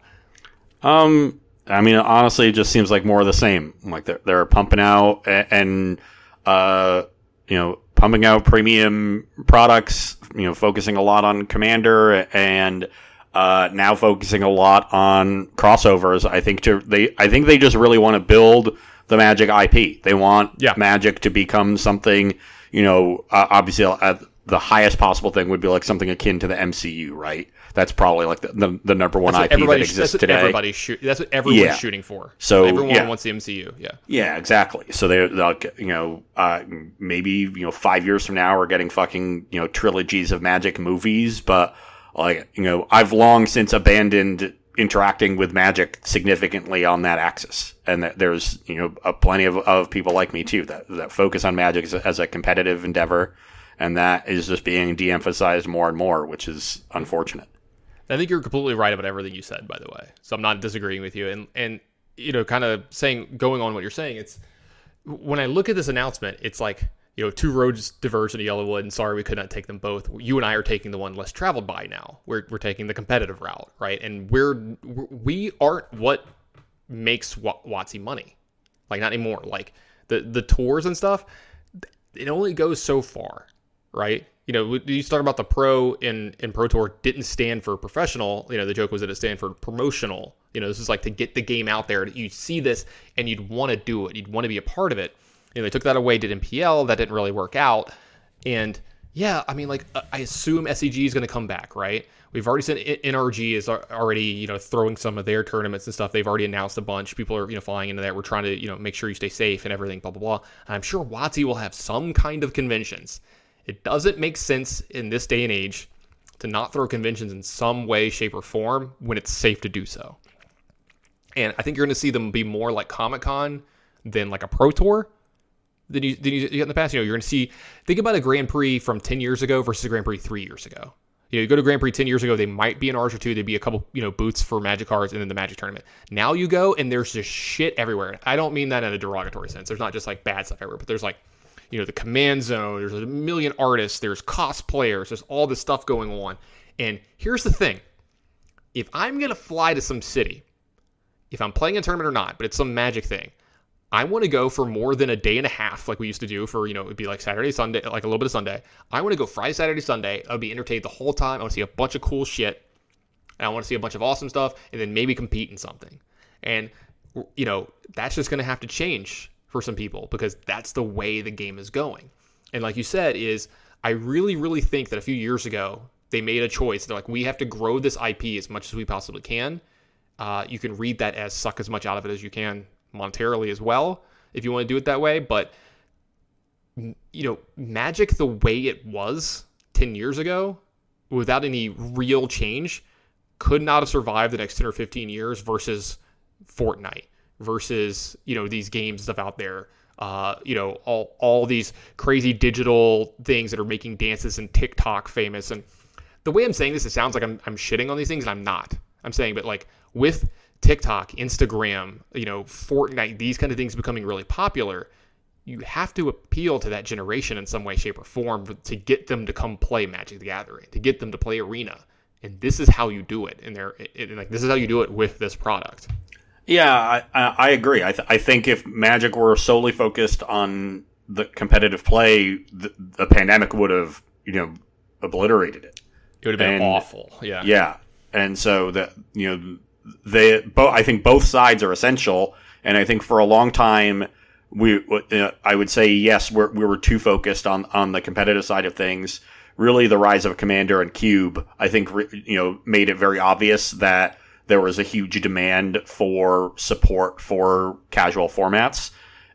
Um, I mean, honestly, it just seems like more of the same. Like they're they're pumping out and, and uh, you know, pumping out premium products. You know, focusing a lot on Commander and uh, now focusing a lot on crossovers. I think to they I think they just really want to build the Magic IP. They want yeah. Magic to become something. You know, uh, obviously at the highest possible thing would be like something akin to the MCU, right? That's probably like the, the, the number one IP that exists that's today. Everybody's shoot, that's what everyone's yeah. shooting for. So everyone yeah. wants the MCU. Yeah. Yeah, exactly. So they're like, you know, uh, maybe you know, five years from now, we're getting fucking you know trilogies of Magic movies, but like you know, I've long since abandoned interacting with Magic significantly on that axis, and that there's you know a plenty of, of people like me too that that focus on Magic as a, as a competitive endeavor and that is just being de-emphasized more and more, which is unfortunate. I think you're completely right about everything you said, by the way. So I'm not disagreeing with you. And and you know, kind of saying going on what you're saying, it's when I look at this announcement, it's like you know, two roads diverge into Yellowwood, and sorry we could not take them both. You and I are taking the one less traveled by now. We're we're taking the competitive route, right? And we're we aren't what makes WotC money, like not anymore. Like the the tours and stuff, it only goes so far, right? you know, you start about the pro in in Pro Tour didn't stand for professional. You know, the joke was that it stand for promotional. You know, this is like to get the game out there. You see this and you'd want to do it. You'd want to be a part of it. You know, they took that away, did MPL. That didn't really work out. And yeah, I mean, like I assume SCG is going to come back, right? We've already seen NRG is already, you know, throwing some of their tournaments and stuff. They've already announced a bunch. People are, you know, flying into that. We're trying to, you know, make sure you stay safe and everything, blah blah blah. And I'm sure WotC will have some kind of conventions it doesn't make sense in this day and age to not throw conventions in some way, shape, or form when it's safe to do so. And I think you're going to see them be more like Comic Con than like a Pro Tour than you, than you get in the past. You know, you're going to see, think about a Grand Prix from 10 years ago versus a Grand Prix three years ago. You know, you go to Grand Prix 10 years ago, they might be an Archer 2, there'd be a couple, you know, booths for Magic cards and then the Magic tournament. Now you go and there's just shit everywhere. I don't mean that in a derogatory sense. There's not just like bad stuff everywhere, but there's like you know the command zone there's a million artists there's cosplayers there's all this stuff going on and here's the thing if i'm to fly to some city if i'm playing a tournament or not but it's some magic thing i want to go for more than a day and a half like we used to do for you know it'd be like saturday sunday like a little bit of sunday i want to go friday saturday sunday i'll be entertained the whole time i want to see a bunch of cool shit and i want to see a bunch of awesome stuff and then maybe compete in something and you know that's just going to have to change for some people because that's the way the game is going. And like you said, is I really, really think that a few years ago they made a choice. They're like, we have to grow this IP as much as we possibly can. Uh, you can read that as suck as much out of it as you can monetarily as well, if you want to do it that way. But you know, Magic the way it was ten years ago, without any real change, could not have survived the next 10 or 15 years versus Fortnite versus, you know, these games stuff out there. Uh, you know, all all these crazy digital things that are making dances and TikTok famous. And the way I'm saying this, it sounds like I'm I'm shitting on these things, and I'm not. I'm saying, but like with TikTok, Instagram, you know, Fortnite, these kind of things becoming really popular, you have to appeal to that generation in some way, shape, or form to get them to come play Magic the Gathering, to get them to play Arena. And this is how you do it. And they're it, like this is how you do it with this product. Yeah, I, I agree. I, th- I think if Magic were solely focused on the competitive play, the, the pandemic would have, you know, obliterated it. It would have been and, awful. Yeah. Yeah. And so that, you know, they both, I think both sides are essential. And I think for a long time, we, uh, I would say, yes, we're, we were too focused on, on the competitive side of things. Really, the rise of Commander and Cube, I think, you know, made it very obvious that there was a huge demand for support for casual formats.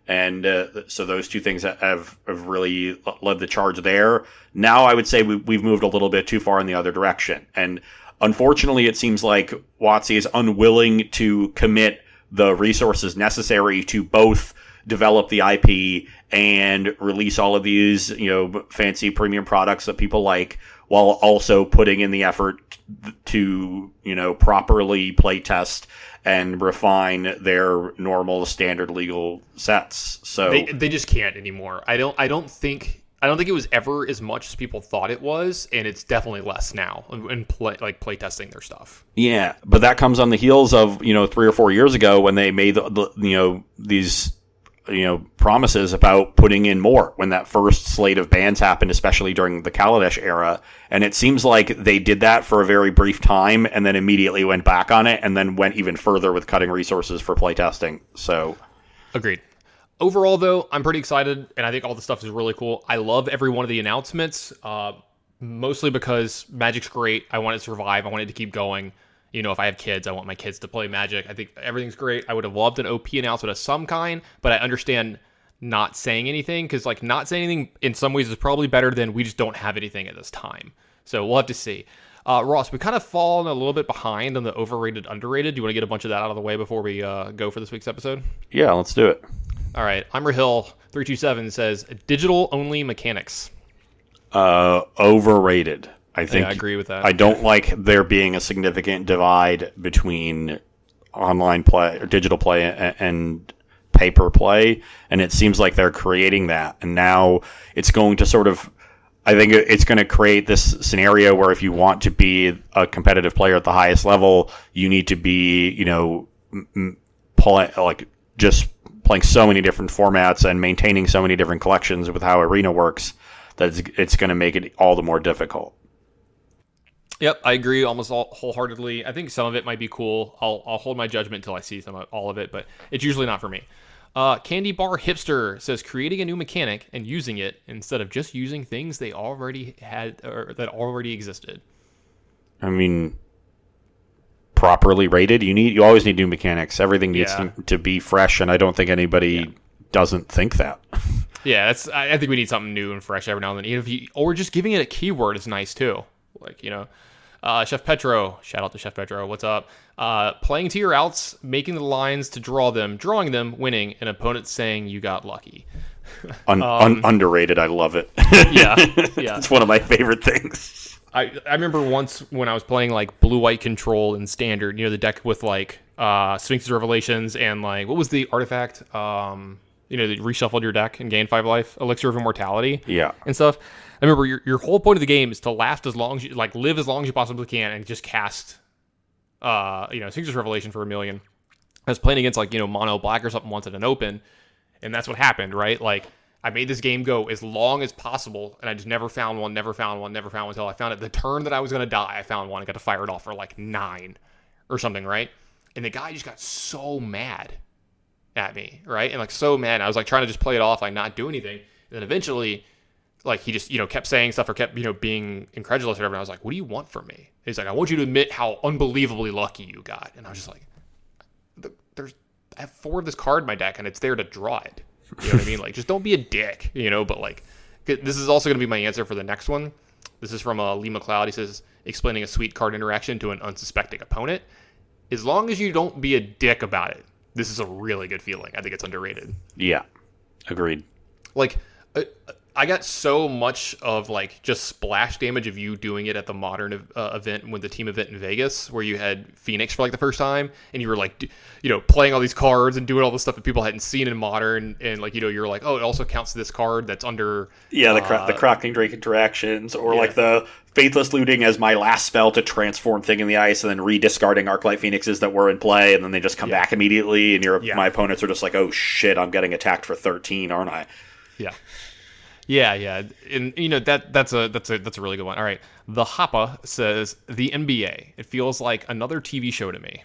And uh, so those two things have, have really led the charge there. Now I would say we, we've moved a little bit too far in the other direction. And unfortunately, it seems like WotC is unwilling to commit the resources necessary to both develop the IP and release all of these, you know, fancy premium products that people like while also putting in the effort to, you know, properly play test and refine their normal standard legal sets. So they, they just can't anymore. I don't I don't think I don't think it was ever as much as people thought it was, and it's definitely less now in play like playtesting their stuff. Yeah, but that comes on the heels of you know three or four years ago when they made the, the you know these you know promises about putting in more when that first slate of bans happened, especially during the Kaladesh era. And it seems like they did that for a very brief time and then immediately went back on it and then went even further with cutting resources for playtesting. So, agreed. Overall, though, I'm pretty excited, and I think all the stuff is really cool. I love every one of the announcements, uh, mostly because Magic's great. I want it to survive. I want it to keep going you know, if I have kids, I want my kids to play Magic. I think everything's great. I would have loved an OP announcement of some kind, but I understand not saying anything because, like, not saying anything in some ways is probably better than we just don't have anything at this time. So we'll have to see. Uh, Ross, we kind of fallen a little bit behind on the overrated, underrated. Do you want to get a bunch of that out of the way before we uh, go for this week's episode? Yeah, let's do it. All right. I'm Hill 327 says digital only mechanics. Uh, overrated. I think yeah, I agree with that. I don't like there being a significant divide between online play or digital play and, and paper play, and it seems like they're creating that. And now it's going to sort of I think it's going to create this scenario where if you want to be a competitive player at the highest level, you need to be, you know, pulling like just playing so many different formats and maintaining so many different collections with how Arena works that it's, it's going to make it all the more difficult. Yep, I agree almost all, wholeheartedly. I think some of it might be cool. I'll, I'll hold my judgment until I see some of, all of it, but it's usually not for me. Uh, Candy Bar Hipster says creating a new mechanic and using it instead of just using things they already had or that already existed. I mean, properly rated. You need you always need new mechanics. Everything needs yeah. to, to, be fresh, and I don't think anybody yeah. doesn't think that. yeah, that's. I, think we need something new and fresh every now and then. Even if you, or just giving it a keyword is nice too. Like you know, uh, Chef Petro, shout out to Chef Petro. What's up? Uh, playing to your outs, making the lines to draw them, drawing them, winning, and opponents saying you got lucky. Un- um, un- underrated. I love it. yeah, yeah. It's one of my favorite things. I, I remember once when I was playing like blue white control and standard, you know, the deck with like uh Sphinx's Revelations and like what was the artifact? Um you know, reshuffled your deck and gained five life, Elixir of Immortality. Yeah. And stuff. I remember your, your whole point of the game is to last as long as you like live as long as you possibly can and just cast uh you know Sphinx's Revelation for a million. I was playing against like, you know, mono black or something once at an open, and that's what happened, right? Like I made this game go as long as possible, and I just never found one, never found one, never found one until I found it. The turn that I was gonna die, I found one. I got to fire it off for like nine or something, right? And the guy just got so mad at me, right? And like so mad. I was like trying to just play it off, like not do anything. And then eventually like he just you know kept saying stuff or kept you know being incredulous or whatever. And I was like, "What do you want from me?" he's like, "I want you to admit how unbelievably lucky you got." And I was just like, "There's I have four of this card in my deck, and it's there to draw it." You know what I mean? Like, just don't be a dick, you know. But like, this is also going to be my answer for the next one. This is from uh, Lee McLeod. He says, explaining a sweet card interaction to an unsuspecting opponent. As long as you don't be a dick about it, this is a really good feeling. I think it's underrated. Yeah, agreed. Like, uh, I got so much of like just splash damage of you doing it at the modern uh, event when the team event in Vegas, where you had Phoenix for like the first time, and you were like, you know, playing all these cards and doing all the stuff that people hadn't seen in modern, and like you know, you're like, oh, it also counts this card that's under. Yeah, the cra- uh, the Crackling Drake interactions, or yeah. like the Faithless Looting as my last spell to transform Thing in the Ice, and then rediscarding Arclight Phoenixes that were in play, and then they just come yeah. back immediately, and your yeah. my opponents are just like, oh shit, I'm getting attacked for 13, aren't I? Yeah. Yeah, yeah, and you know that that's a that's a that's a really good one. All right, the Hoppa says the NBA. It feels like another TV show to me.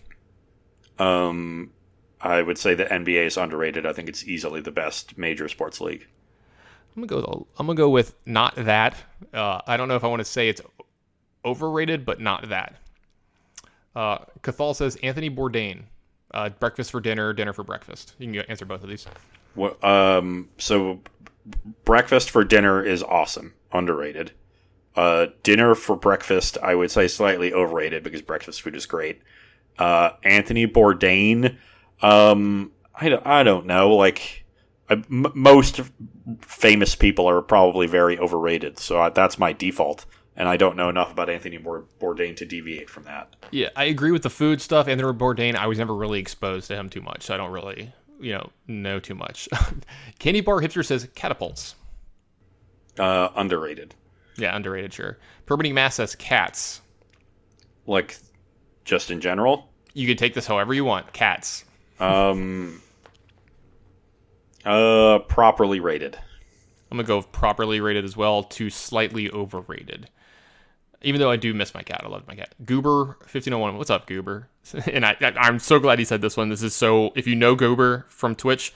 Um, I would say the NBA is underrated. I think it's easily the best major sports league. I'm gonna go. I'm gonna go with not that. Uh, I don't know if I want to say it's overrated, but not that. Uh, Cathal says Anthony Bourdain. Uh, breakfast for dinner, dinner for breakfast. You can answer both of these. Well, um, so breakfast for dinner is awesome, underrated. Uh, dinner for breakfast, I would say slightly overrated because breakfast food is great. Uh, Anthony Bourdain, um, I, don't, I don't know. Like, uh, m- most famous people are probably very overrated, so I, that's my default. And I don't know enough about Anthony Bourdain to deviate from that. Yeah, I agree with the food stuff. Anthony Bourdain, I was never really exposed to him too much, so I don't really you know know too much. Candy Bar Hipster says catapults. Uh, underrated. Yeah, underrated. Sure. Permitting Mass says cats. Like, just in general. You can take this however you want. Cats. Um. uh, properly rated. I'm gonna go properly rated as well to slightly overrated even though I do miss my cat, I love my cat. Goober fifteen oh one. What's up, Goober? and I, I'm so glad he said this one. This is so. If you know Goober from Twitch,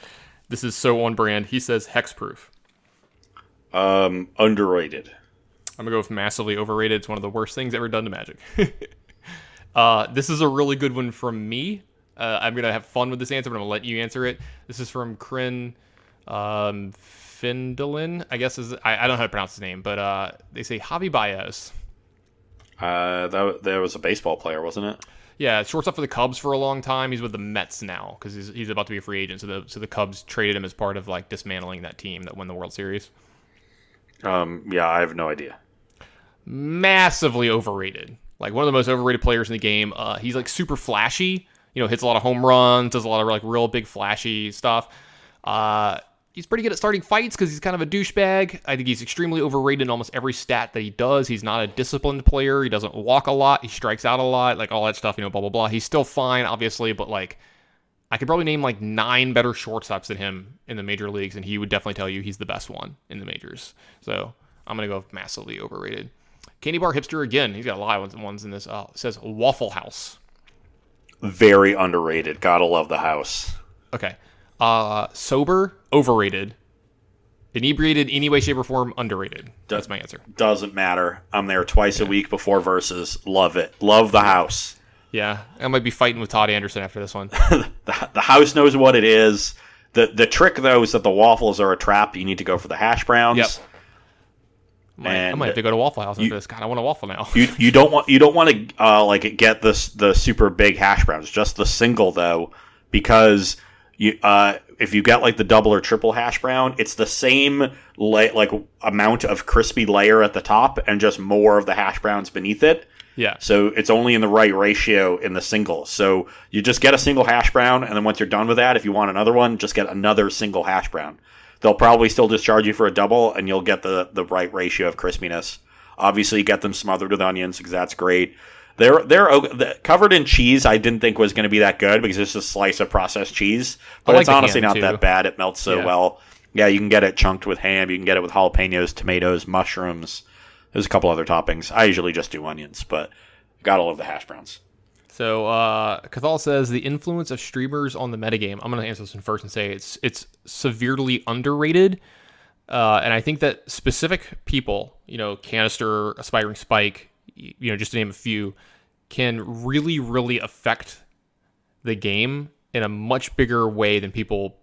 this is so on brand. He says hexproof. Um, underrated. I'm gonna go with massively overrated. It's one of the worst things ever done to Magic. uh, this is a really good one from me. Uh, I'm gonna have fun with this answer, but I'm gonna let you answer it. This is from Kryn um, Findolin. I guess is I, I, don't know how to pronounce his name, but uh, they say Javy Baez. Uh, that there was a baseball player, wasn't it? Yeah, shortstop for the Cubs for a long time. He's with the Mets now because he's, he's about to be a free agent. So the so the Cubs traded him as part of like dismantling that team that won the World Series. Um, yeah, I have no idea. Massively overrated. Like one of the most overrated players in the game. Uh, he's like super flashy. You know, hits a lot of home runs, does a lot of like real big flashy stuff. Uh, he's pretty good at starting fights because he's kind of a douchebag. I think he's extremely overrated in almost every stat that he does. He's not a disciplined player. He doesn't walk a lot. He strikes out a lot, like all that stuff, you know, blah, blah, blah. He's still fine, obviously, but like, I could probably name like nine better shortstops than him in the major leagues, and he would definitely tell you he's the best one in the majors. So I'm going to go massively overrated. Candy Bar Hipster, again, he's got a lot of ones in this. Uh, says Waffle House. Very underrated. Gotta love the house. Okay. Uh, sober, overrated. Inebriated, any way, shape, or form, underrated. That's my answer. Doesn't matter. I'm there twice yeah. a week before verses. Love it. Love the house. Yeah, I might be fighting with Todd Anderson after this one. the, the house knows what it is. The the trick though is that the waffles are a trap. You need to go for the hash browns. Yep. I might, and I might have to go to Waffle House after you, this. God, I want a waffle now. you you don't want you don't want to uh, like get this the super big hash browns. Just the single though, because you uh, if you get like the double or triple hash brown, it's the same la- like amount of crispy layer at the top and just more of the hash browns beneath it. Yeah. So it's only in the right ratio in the single. So you just get a single hash brown, and then once you're done with that, if you want another one, just get another single hash brown. They'll probably still discharge you for a double, and you'll get the the right ratio of crispiness. Obviously, get them smothered with onions because that's great. They're they're covered in cheese. I didn't think was going to be that good because it's a slice of processed cheese, but like it's honestly not too. that bad. It melts so yeah. well. Yeah, you can get it chunked with ham. You can get it with jalapenos, tomatoes, mushrooms. There's a couple other toppings. I usually just do onions, but gotta love the hash browns. So uh Cathal says the influence of streamers on the metagame. I'm gonna answer this one first and say it's it's severely underrated. Uh, and I think that specific people, you know, Canister, Aspiring Spike, you know, just to name a few, can really, really affect the game in a much bigger way than people.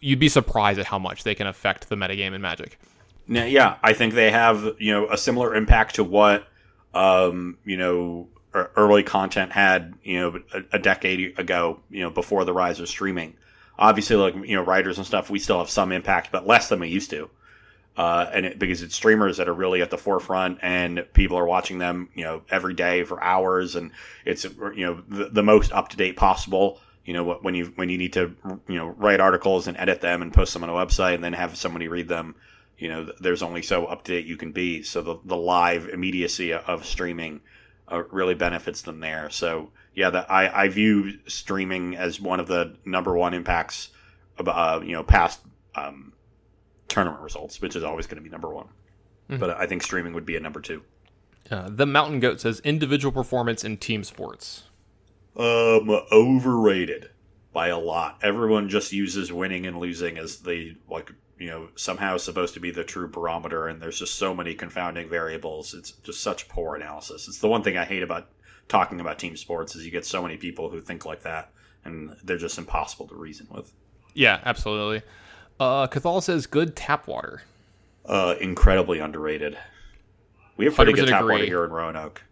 You'd be surprised at how much they can affect the metagame in Magic. Now, yeah, I think they have you know a similar impact to what um, you know early content had you know a, a decade ago. You know before the rise of streaming. Obviously, like you know writers and stuff, we still have some impact, but less than we used to. Uh, and it, because it's streamers that are really at the forefront, and people are watching them, you know, every day for hours, and it's you know the, the most up to date possible. You know, when you when you need to you know write articles and edit them and post them on a website, and then have somebody read them you know there's only so up to date you can be so the, the live immediacy of streaming uh, really benefits them there so yeah that I, I view streaming as one of the number one impacts uh, you know past um, tournament results which is always going to be number one. Mm-hmm. but i think streaming would be a number two. Uh, the mountain goat says individual performance in team sports. Um overrated by a lot. Everyone just uses winning and losing as the like you know somehow supposed to be the true barometer and there's just so many confounding variables. It's just such poor analysis. It's the one thing i hate about talking about team sports is you get so many people who think like that and they're just impossible to reason with. Yeah absolutely uh cathal says good tap water uh incredibly underrated we have pretty good tap agree. water here in roanoke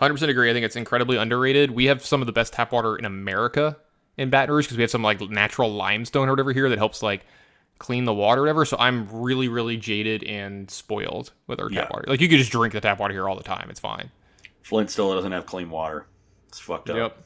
100% agree i think it's incredibly underrated we have some of the best tap water in america in baton rouge because we have some like natural limestone or whatever here that helps like clean the water, whatever. So I'm really, really jaded and spoiled with our tap water. Like you could just drink the tap water here all the time. It's fine. Flint still doesn't have clean water. It's fucked up. Yep,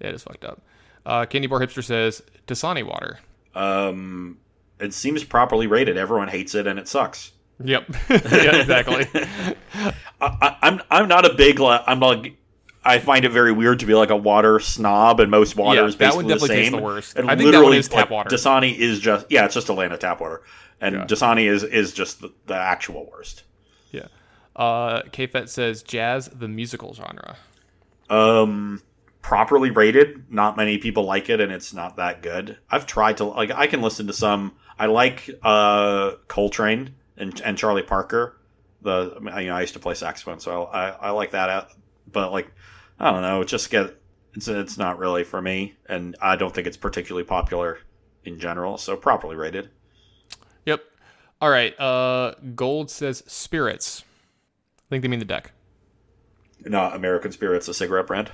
it is fucked up. Uh, Candy Bar Hipster says Dasani water. Um, it seems properly rated. Everyone hates it, and it sucks. Yep. yeah, exactly. I, am I'm, I'm not a big. I'm like I find it very weird to be like a water snob, and most water yeah, is basically the same. the worst. And I think literally, that one is tap like, Dasani is just yeah, it's just Atlanta tap water, and yeah. Dasani is is just the, the actual worst. Yeah. Uh, KFET says jazz the musical genre. Um, properly rated. Not many people like it, and it's not that good. I've tried to like. I can listen to some. I like uh Coltrane and and Charlie Parker. The you know I used to play saxophone, so I I, I like that. But like I don't know. Just get it's it's not really for me, and I don't think it's particularly popular in general. So properly rated. Yep. All right. Uh, Gold says spirits. I think they mean the deck. No, American Spirits, a cigarette brand.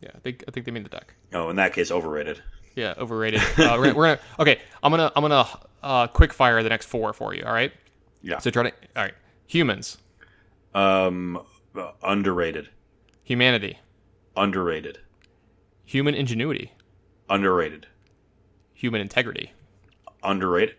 Yeah, I think I think they mean the deck. Oh, in that case, overrated. Yeah, overrated. uh, we're, gonna, we're, gonna, okay. I'm gonna I'm gonna uh, quick fire the next four for you. All right. Yeah. So try to all right. Humans. Um, underrated. Humanity. Underrated. Human ingenuity. Underrated. Human integrity. Underrated.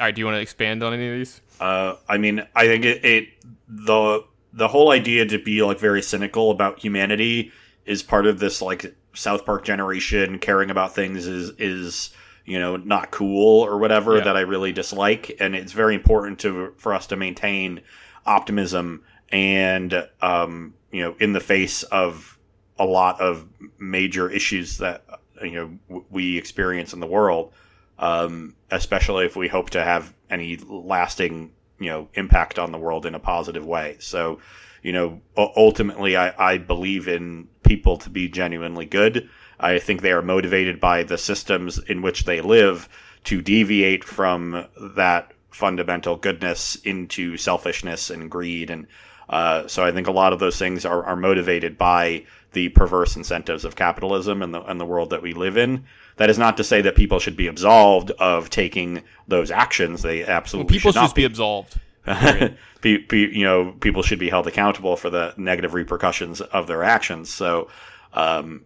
All right, do you want to expand on any of these? Uh, I mean, I think it, it the the whole idea to be like very cynical about humanity is part of this like South Park generation caring about things is is you know not cool or whatever yeah. that I really dislike, and it's very important to for us to maintain optimism and um, you know in the face of a lot of major issues that you know we experience in the world, um, especially if we hope to have any lasting you know impact on the world in a positive way. So, you know, ultimately, I, I believe in people to be genuinely good. I think they are motivated by the systems in which they live to deviate from that fundamental goodness into selfishness and greed and uh, so I think a lot of those things are, are motivated by the perverse incentives of capitalism and the and the world that we live in. That is not to say that people should be absolved of taking those actions. They absolutely well, people should, should be. be absolved. you know, people should be held accountable for the negative repercussions of their actions. So, um,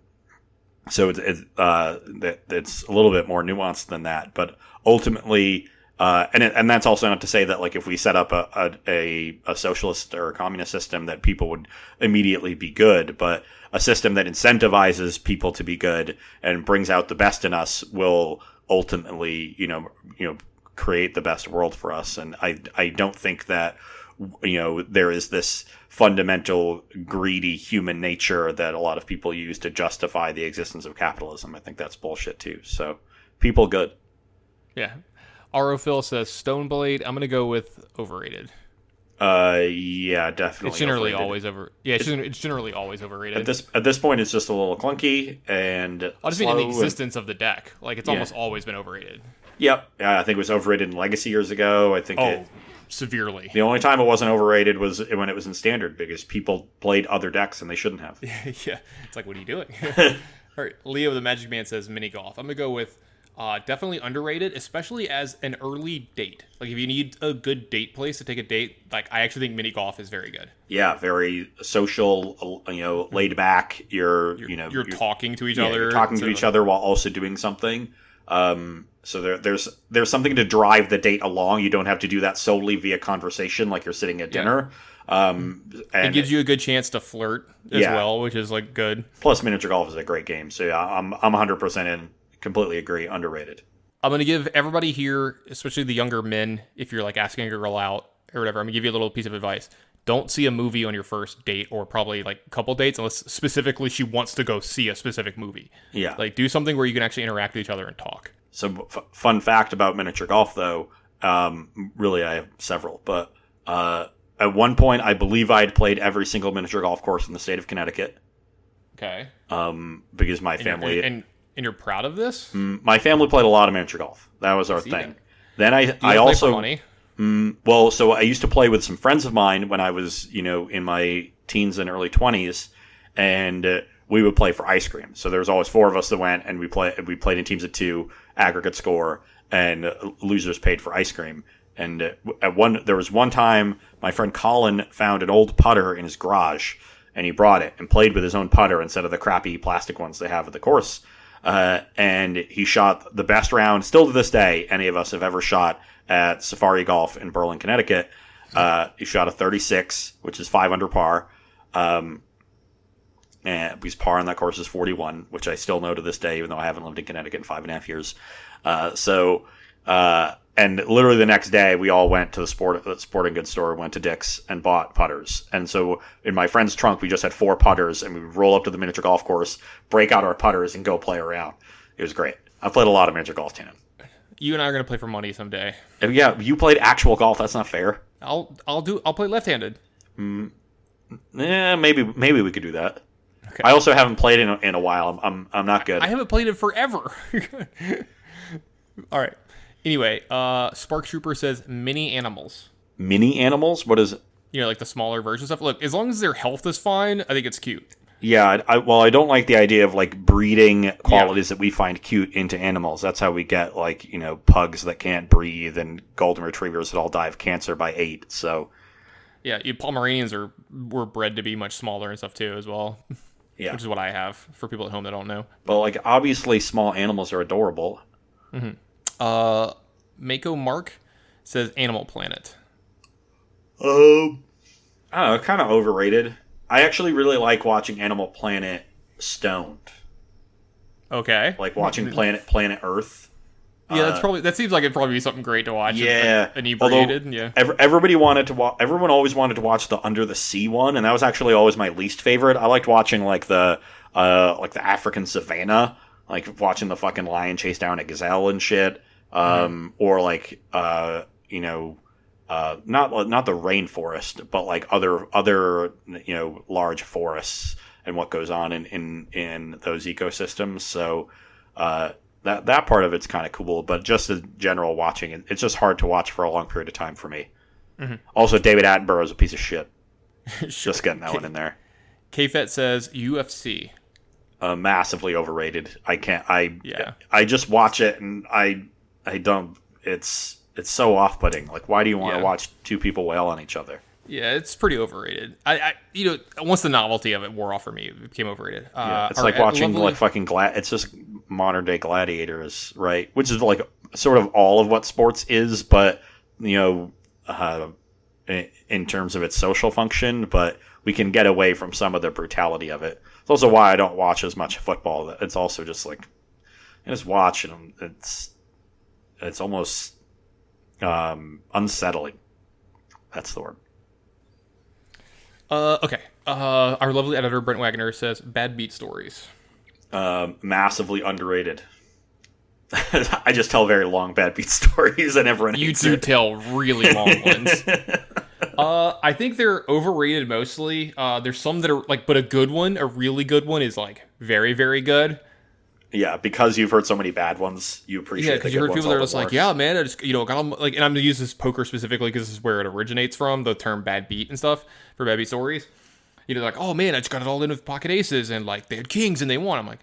so it's it's, uh, it's a little bit more nuanced than that. But ultimately, uh, and it, and that's also not to say that like if we set up a, a, a socialist or a communist system that people would immediately be good, but a system that incentivizes people to be good and brings out the best in us will ultimately you know you know create the best world for us. And I I don't think that you know there is this fundamental greedy human nature that a lot of people use to justify the existence of capitalism. I think that's bullshit too. So people good. Yeah, Arophil says Stoneblade. I'm gonna go with overrated. Uh, yeah, definitely. It's generally overrated. always over. Yeah, it's, it's, generally always overrated. At this at this point, it's just a little clunky and. I just mean in the existence and, of the deck. Like it's yeah. almost always been overrated. Yep, yeah, I think it was overrated in Legacy years ago. I think oh, it severely. The only time it wasn't overrated was when it was in standard because people played other decks and they shouldn't have. yeah, it's like, what are you doing? All right, Leo the Magic Man says mini golf. I'm gonna go with uh, definitely underrated, especially as an early date. Like if you need a good date place to take a date, like I actually think mini golf is very good. Yeah, very social, you know, laid back. You're, you know, You're, talking to each yeah, other, you're talking to each other while also doing something. Um, so there, there's there's something to drive the date along. You don't have to do that solely via conversation, like you're sitting at dinner. Um, and It gives you a good chance to flirt as Yeah. well, which is like good. plus miniature golf is a great game. So yeah, I'm I'm 100 percent in. Completely agree. Underrated. I'm gonna give everybody here, especially the younger men, if you're like asking a girl out or whatever, I'm gonna give you a little piece of advice. Don't see a movie on your first date or probably like a couple dates unless specifically she wants to go see a specific movie. Yeah. Like do something where you can actually interact with each other and talk. So, f- fun fact about miniature golf, though. Um, really, I have several, but uh, at one point, I believe I had played every single miniature golf course in the state of Connecticut. Okay. Um, because my family, and, and and you're proud of this? Mm, my family played a lot of miniature golf. That was our see thing. Then I, I also, money? Mm, well, so I used to play with some friends of mine when I was, you know, in my teens and early twenties, and uh, we would play for ice cream. So there was always four of us that went, and we play. We played in teams of two, aggregate score, and uh, losers paid for ice cream. And uh, at one, there was one time my friend Colin found an old putter in his garage, and he brought it and played with his own putter instead of the crappy plastic ones they have at the course. Uh, and he shot the best round, still to this day, any of us have ever shot at Safari Golf in Berlin, Connecticut. Uh, he shot a 36, which is five under par. Um, and because par on that course is 41, which I still know to this day, even though I haven't lived in Connecticut in five and a half years. Uh, so, uh, and literally the next day, we all went to the sport, the sporting goods store, went to Dick's, and bought putters. And so, in my friend's trunk, we just had four putters, and we would roll up to the miniature golf course, break out our putters, and go play around. It was great. I played a lot of miniature golf, Tannen. You and I are gonna play for money someday. And yeah, you played actual golf. That's not fair. I'll I'll do I'll play left-handed. Yeah, maybe maybe we could do that. Okay. I also haven't played in a, in a while. I'm, I'm I'm not good. I haven't played it forever. All right. Anyway, uh, Spark Trooper says mini animals. Mini animals? What is? it? You know, like the smaller version stuff. Look, as long as their health is fine, I think it's cute. Yeah, I, well, I don't like the idea of like breeding qualities that we find cute into animals. That's how we get like you know pugs that can't breathe and golden retrievers that all die of cancer by eight. So Yeah, you, Pomeranians are were bred to be much smaller and stuff too, as well. yeah, Which is what I have for people at home that don't know. but like obviously small animals are adorable. Uh, Mako Mark says Animal Planet. Um, I don't know, kind of overrated. I actually really like watching Animal Planet stoned, Okay. like watching Planet Planet Earth. yeah, that's uh, probably that seems like it'd probably be something great to watch. Yeah, like, inebriated. yeah. Ev- everybody wanted to watch. Everyone always wanted to watch the Under the Sea one, and that was actually always my least favorite. I liked watching like the uh like the African savannah, like watching the fucking lion chase down a gazelle and shit, um, or like uh you know. Uh, not not the rainforest, but like other other you know large forests and what goes on in in, in those ecosystems. So uh, that that part of it's kind of cool, but just the general watching it's just hard to watch for a long period of time for me. Also, David Attenborough is a piece of shit. Just getting that one in there. KFET says UFC. Uh, massively overrated. I can't. I Yeah. I just watch it and I I don't. It's it's so off putting. Like, why do you want to watch two people wail on each other? Yeah, it's pretty overrated. I, I, you know, once the novelty of it wore off for me, it became overrated. Yeah, uh, it's like right, watching like fucking glad. It's just modern day gladiators, right? Which is like sort of all of what sports is, but you know, uh, in terms of its social function. But we can get away from some of the brutality of it. It's also why I don't watch as much football. It's also just like I just watch and it's it's almost um, unsettling. That's the word. Uh, okay. Uh, our lovely editor Brent Wagner says bad beat stories. um, massively underrated. I just tell very long bad beat stories, and everyone You do it. tell really long ones. Uh, I think they're overrated mostly. Uh, there's some that are like, but a good one, a really good one, is like very, very good. yeah, because you've heard so many bad ones, you appreciate. Yeah, because you heard people that are just like, yeah, man, I just you know got like, and I'm gonna use this poker specifically because this is where it originates from, the term bad beat and stuff for bad beat stories. You know, like, oh man, I just got it all in with pocket aces and like they had kings and they won. I'm like,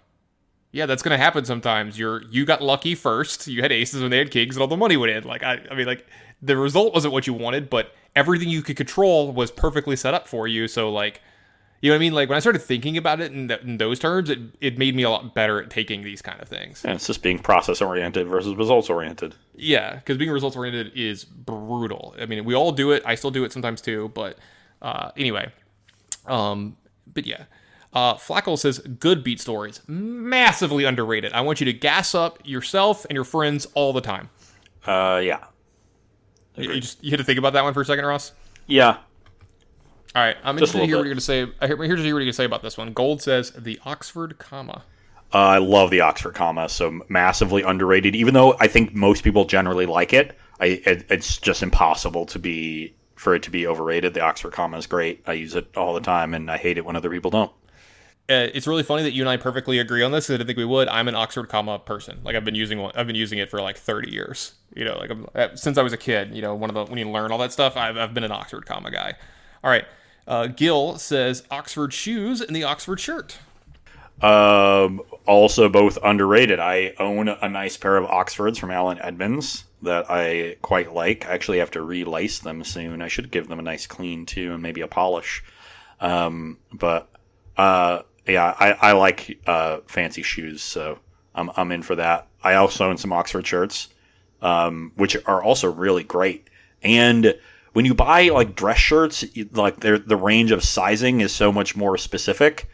yeah, that's gonna happen sometimes. You're you got lucky first. You had aces when they had kings and all the money went in. Like I, I mean, like the result wasn't what you wanted, but everything you could control was perfectly set up for you. So like. You know what I mean? Like when I started thinking about it in, th- in those terms, it, it made me a lot better at taking these kind of things. And it's just being process oriented versus results oriented. Yeah, because being results oriented is brutal. I mean, we all do it. I still do it sometimes too. But uh, anyway, um, but yeah, uh, Flackle says good beat stories massively underrated. I want you to gas up yourself and your friends all the time. Uh, yeah, You, you just you had to think about that one for a second, Ross. yeah. All right, I'm interested to hear little what you're going to say. I hear, here's what you're going to say about this one. Gold says the Oxford comma. Uh, I love the Oxford comma, so massively underrated. Even though I think most people generally like it, I it, it's just impossible to be for it to be overrated. The Oxford comma is great. I use it all the time, and I hate it when other people don't. Uh, it's really funny that you and I perfectly agree on this. I didn't think we would. I'm an Oxford comma person. Like I've been using one. I've been using it for like 30 years. You know, like I'm, uh, since I was a kid. You know, one of the when you learn all that stuff, I've, I've been an Oxford comma guy. All right. Uh, Gil says Oxford shoes and the Oxford shirt. Um, also both underrated. I own a nice pair of Oxfords from Allen Edmonds that I quite like. I actually have to relace them soon. I should give them a nice clean too, and maybe a polish. Um, but uh, yeah, I, I like uh, fancy shoes, so I'm I'm in for that. I also own some Oxford shirts, um, which are also really great. And when you buy like dress shirts, like the range of sizing is so much more specific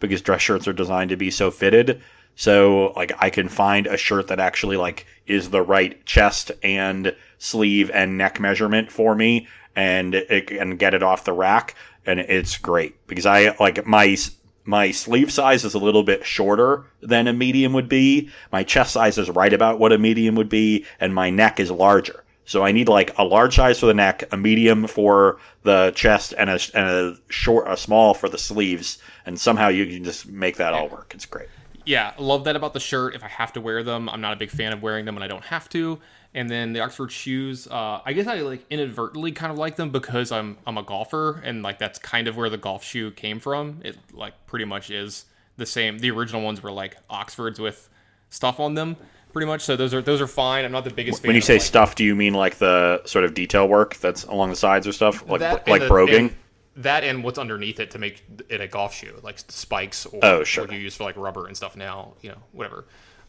because dress shirts are designed to be so fitted. So like I can find a shirt that actually like is the right chest and sleeve and neck measurement for me and and get it off the rack and it's great because I like my my sleeve size is a little bit shorter than a medium would be. My chest size is right about what a medium would be and my neck is larger. So I need like a large size for the neck, a medium for the chest, and a, and a short, a small for the sleeves. And somehow you can just make that all work. It's great. Yeah, love that about the shirt. If I have to wear them, I'm not a big fan of wearing them when I don't have to. And then the Oxford shoes, uh, I guess I like inadvertently kind of like them because I'm I'm a golfer and like that's kind of where the golf shoe came from. It like pretty much is the same. The original ones were like Oxfords with stuff on them, pretty much. So those are those are fine. I'm not the biggest fan. When you of, say like, stuff, do you mean like the sort of detail work that's along the sides or stuff, like like the- broguing? and that and what's underneath it to make it a golf shoe, like spikes or Oh, sure. what you use for like rubber and stuff now, you know, whatever.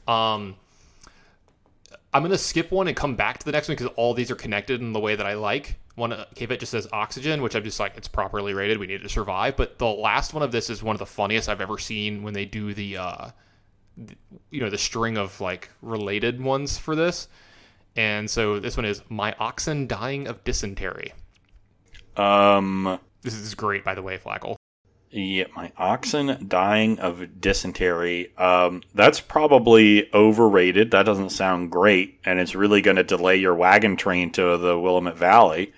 Um, I'm gonna skip one and come back to the next one because all these are connected in the way that I like. One uh, K-Vet just says oxygen, which I'm just like it's properly rated. We need it to survive. But the last one of this is one of the funniest I've ever seen when they do the, uh, the you know, the string of like related ones for this. And so this one is my oxen dying of dysentery. Um, This is great, by the way, Flackle. Yeah, my oxen dying of dysentery. Um, that's probably overrated. That doesn't sound great, and it's really going to delay your wagon train to the Willamette Valley.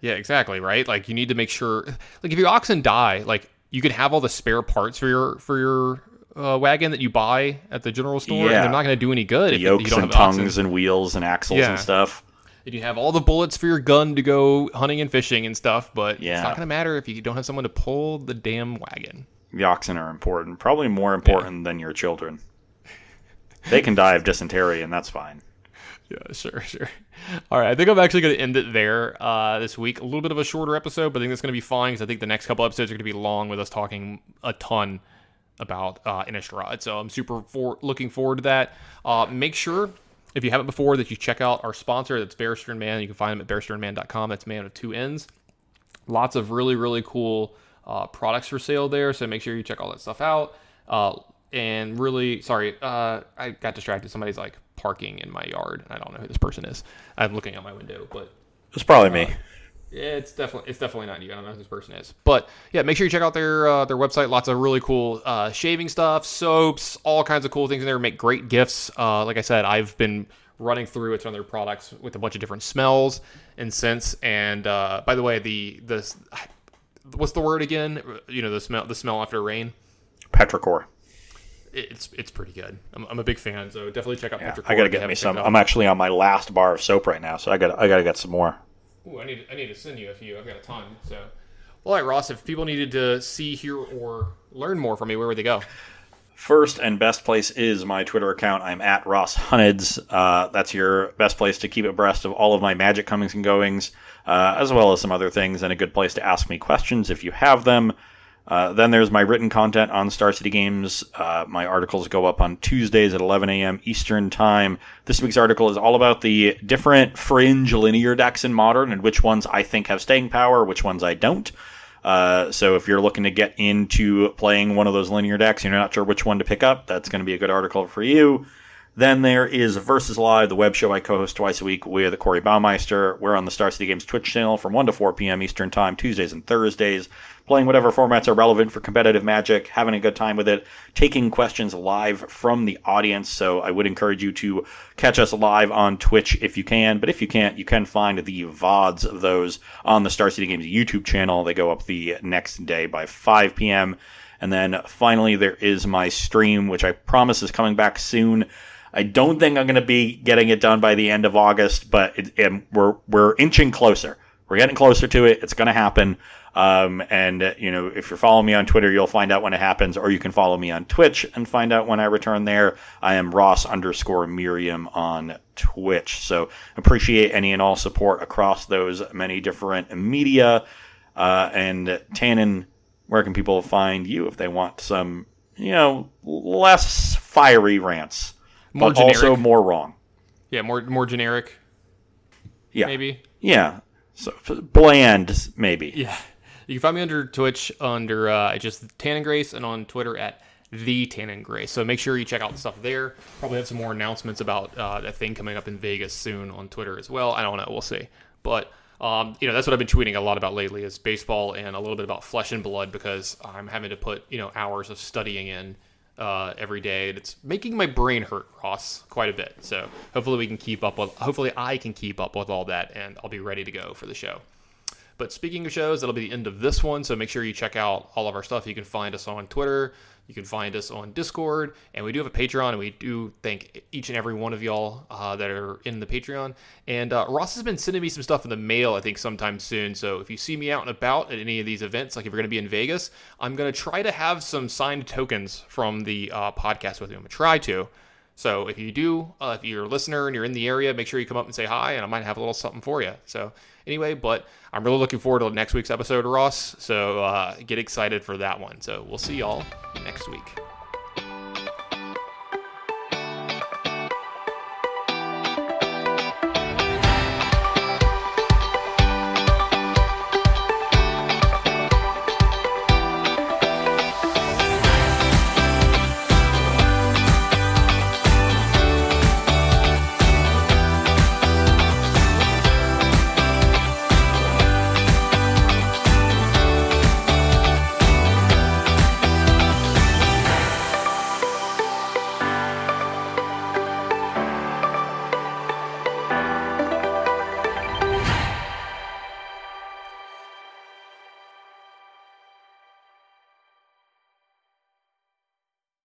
Yeah, exactly, right? Like you need to make sure like if your oxen die, like you can have all the spare parts for your for your uh, wagon that you buy at the general store and Yeah. they're not going to do any good The if you yokes don't and have oxen. tongues and wheels and axles Yeah. and stuff. And you have all the bullets for your gun to go hunting and fishing and stuff, but yeah. it's not going to matter if you don't have someone to pull the damn wagon. The oxen are important, probably more important than your children. They can die of dysentery, and that's fine. Yeah, sure, sure. All right, I think I'm actually going to end it there uh, this week. A little bit of a shorter episode, but I think that's going to be fine because I think the next couple episodes are going to be long with us talking a ton about uh, Innistrad. So I'm super for- looking forward to that. Uh, make sure, if you haven't before, that you check out our sponsor. That's Barrister and Mann. You can find them at barristerandmann.com. That's man with two N's. Lots of really, really cool uh, products for sale there. So make sure you check all that stuff out. Uh, and really, sorry, uh, I got distracted. Somebody's like parking in my yard. I don't know who this person is. I'm looking out my window, but It's probably me. Yeah, it's definitely it's definitely not you. I don't know who this person is, but yeah, make sure you check out their uh, their website. Lots of really cool uh, shaving stuff, soaps, all kinds of cool things in there. Make great gifts. Uh, like I said, I've been running through a ton of their products with a bunch of different smells and scents. And uh, by the way, the the what's the word again? You know, the smell the smell after rain. Petrichor. it's it's pretty good. I'm, I'm a big fan, so definitely check out. Yeah, Petrichor I gotta get me some. I'm actually on my last bar of soap right now, so I got I gotta get some more. Ooh, I need I need to send you a few. I've got a ton. So, all right, Ross. If people needed to see, hear, or learn more from me, where would they go? First and best place is my Twitter account. I'm at Ross Hunneds. Uh, that's your best place to keep abreast of all of my magic comings and goings, uh, as well as some other things, and a good place to ask me questions if you have them. Uh, then there's my written content on Star City Games. Uh, my articles go up on Tuesdays at 11 a.m. Eastern Time. This week's article is all about the different fringe linear decks in Modern and which ones I think have staying power, which ones I don't. Uh, so if you're looking to get into playing one of those linear decks, and you're not sure which one to pick up, that's going to be a good article for you. Then there is Versus Live, the web show I co-host twice a week with Corey Baumeister. We're on the Star City Games Twitch channel from 1 to 4 p.m. Eastern Time, Tuesdays and Thursdays, playing whatever formats are relevant for competitive Magic, having a good time with it, taking questions live from the audience. So I would encourage you to catch us live on Twitch if you can. But if you can't, you can find the VODs of those on the Star City Games YouTube channel. They go up the next day by 5 p.m. And then finally, there is my stream, which I promise is coming back soon. I don't think I'm going to be getting it done by the end of August, but it, it, we're we're inching closer. We're getting closer to it. It's going to happen. Um, and uh, you know, if you're following me on Twitter, you'll find out when it happens, or you can follow me on Twitch and find out when I return there. I am Ross underscore Merriam on Twitch. So appreciate any and all support across those many different media. Uh, and Tannen, where can people find you if they want some, you know, less fiery rants? More but also generic. more wrong. Yeah, more more generic, Yeah, maybe. yeah. So bland, maybe. Yeah. You can find me under Twitch under uh, just Tan Grace and on Twitter at the Tan Grace. So make sure you check out the stuff there. Probably have some more announcements about uh, that thing coming up in Vegas soon on Twitter as well. I don't know. We'll see. But um, you know that's what I've been tweeting a lot about lately is baseball and a little bit about flesh and blood because I'm having to put you know hours of studying in uh, every day. And it's making my brain hurt, Ross, quite a bit. So hopefully we can keep up with. Hopefully I can keep up with all that, and I'll be ready to go for the show. But speaking of shows, that'll be the end of this one. So make sure you check out all of our stuff. You can find us on Twitter. You can find us on Discord. And we do have a Patreon. And we do thank each and every one of y'all uh, that are in the Patreon. And uh, Ross has been sending me some stuff in the mail, I think, sometime soon. So if you see me out and about at any of these events, like if you're going to be in Vegas, I'm going to try to have some signed tokens from the uh, podcast with you. I'm going to try to. So if you do, uh, if you're a listener and you're in the area, make sure you come up and say hi, and I might have a little something for you. So anyway, but I'm really looking forward to next week's episode, Ross. So uh, get excited for that one. So we'll see y'all next week.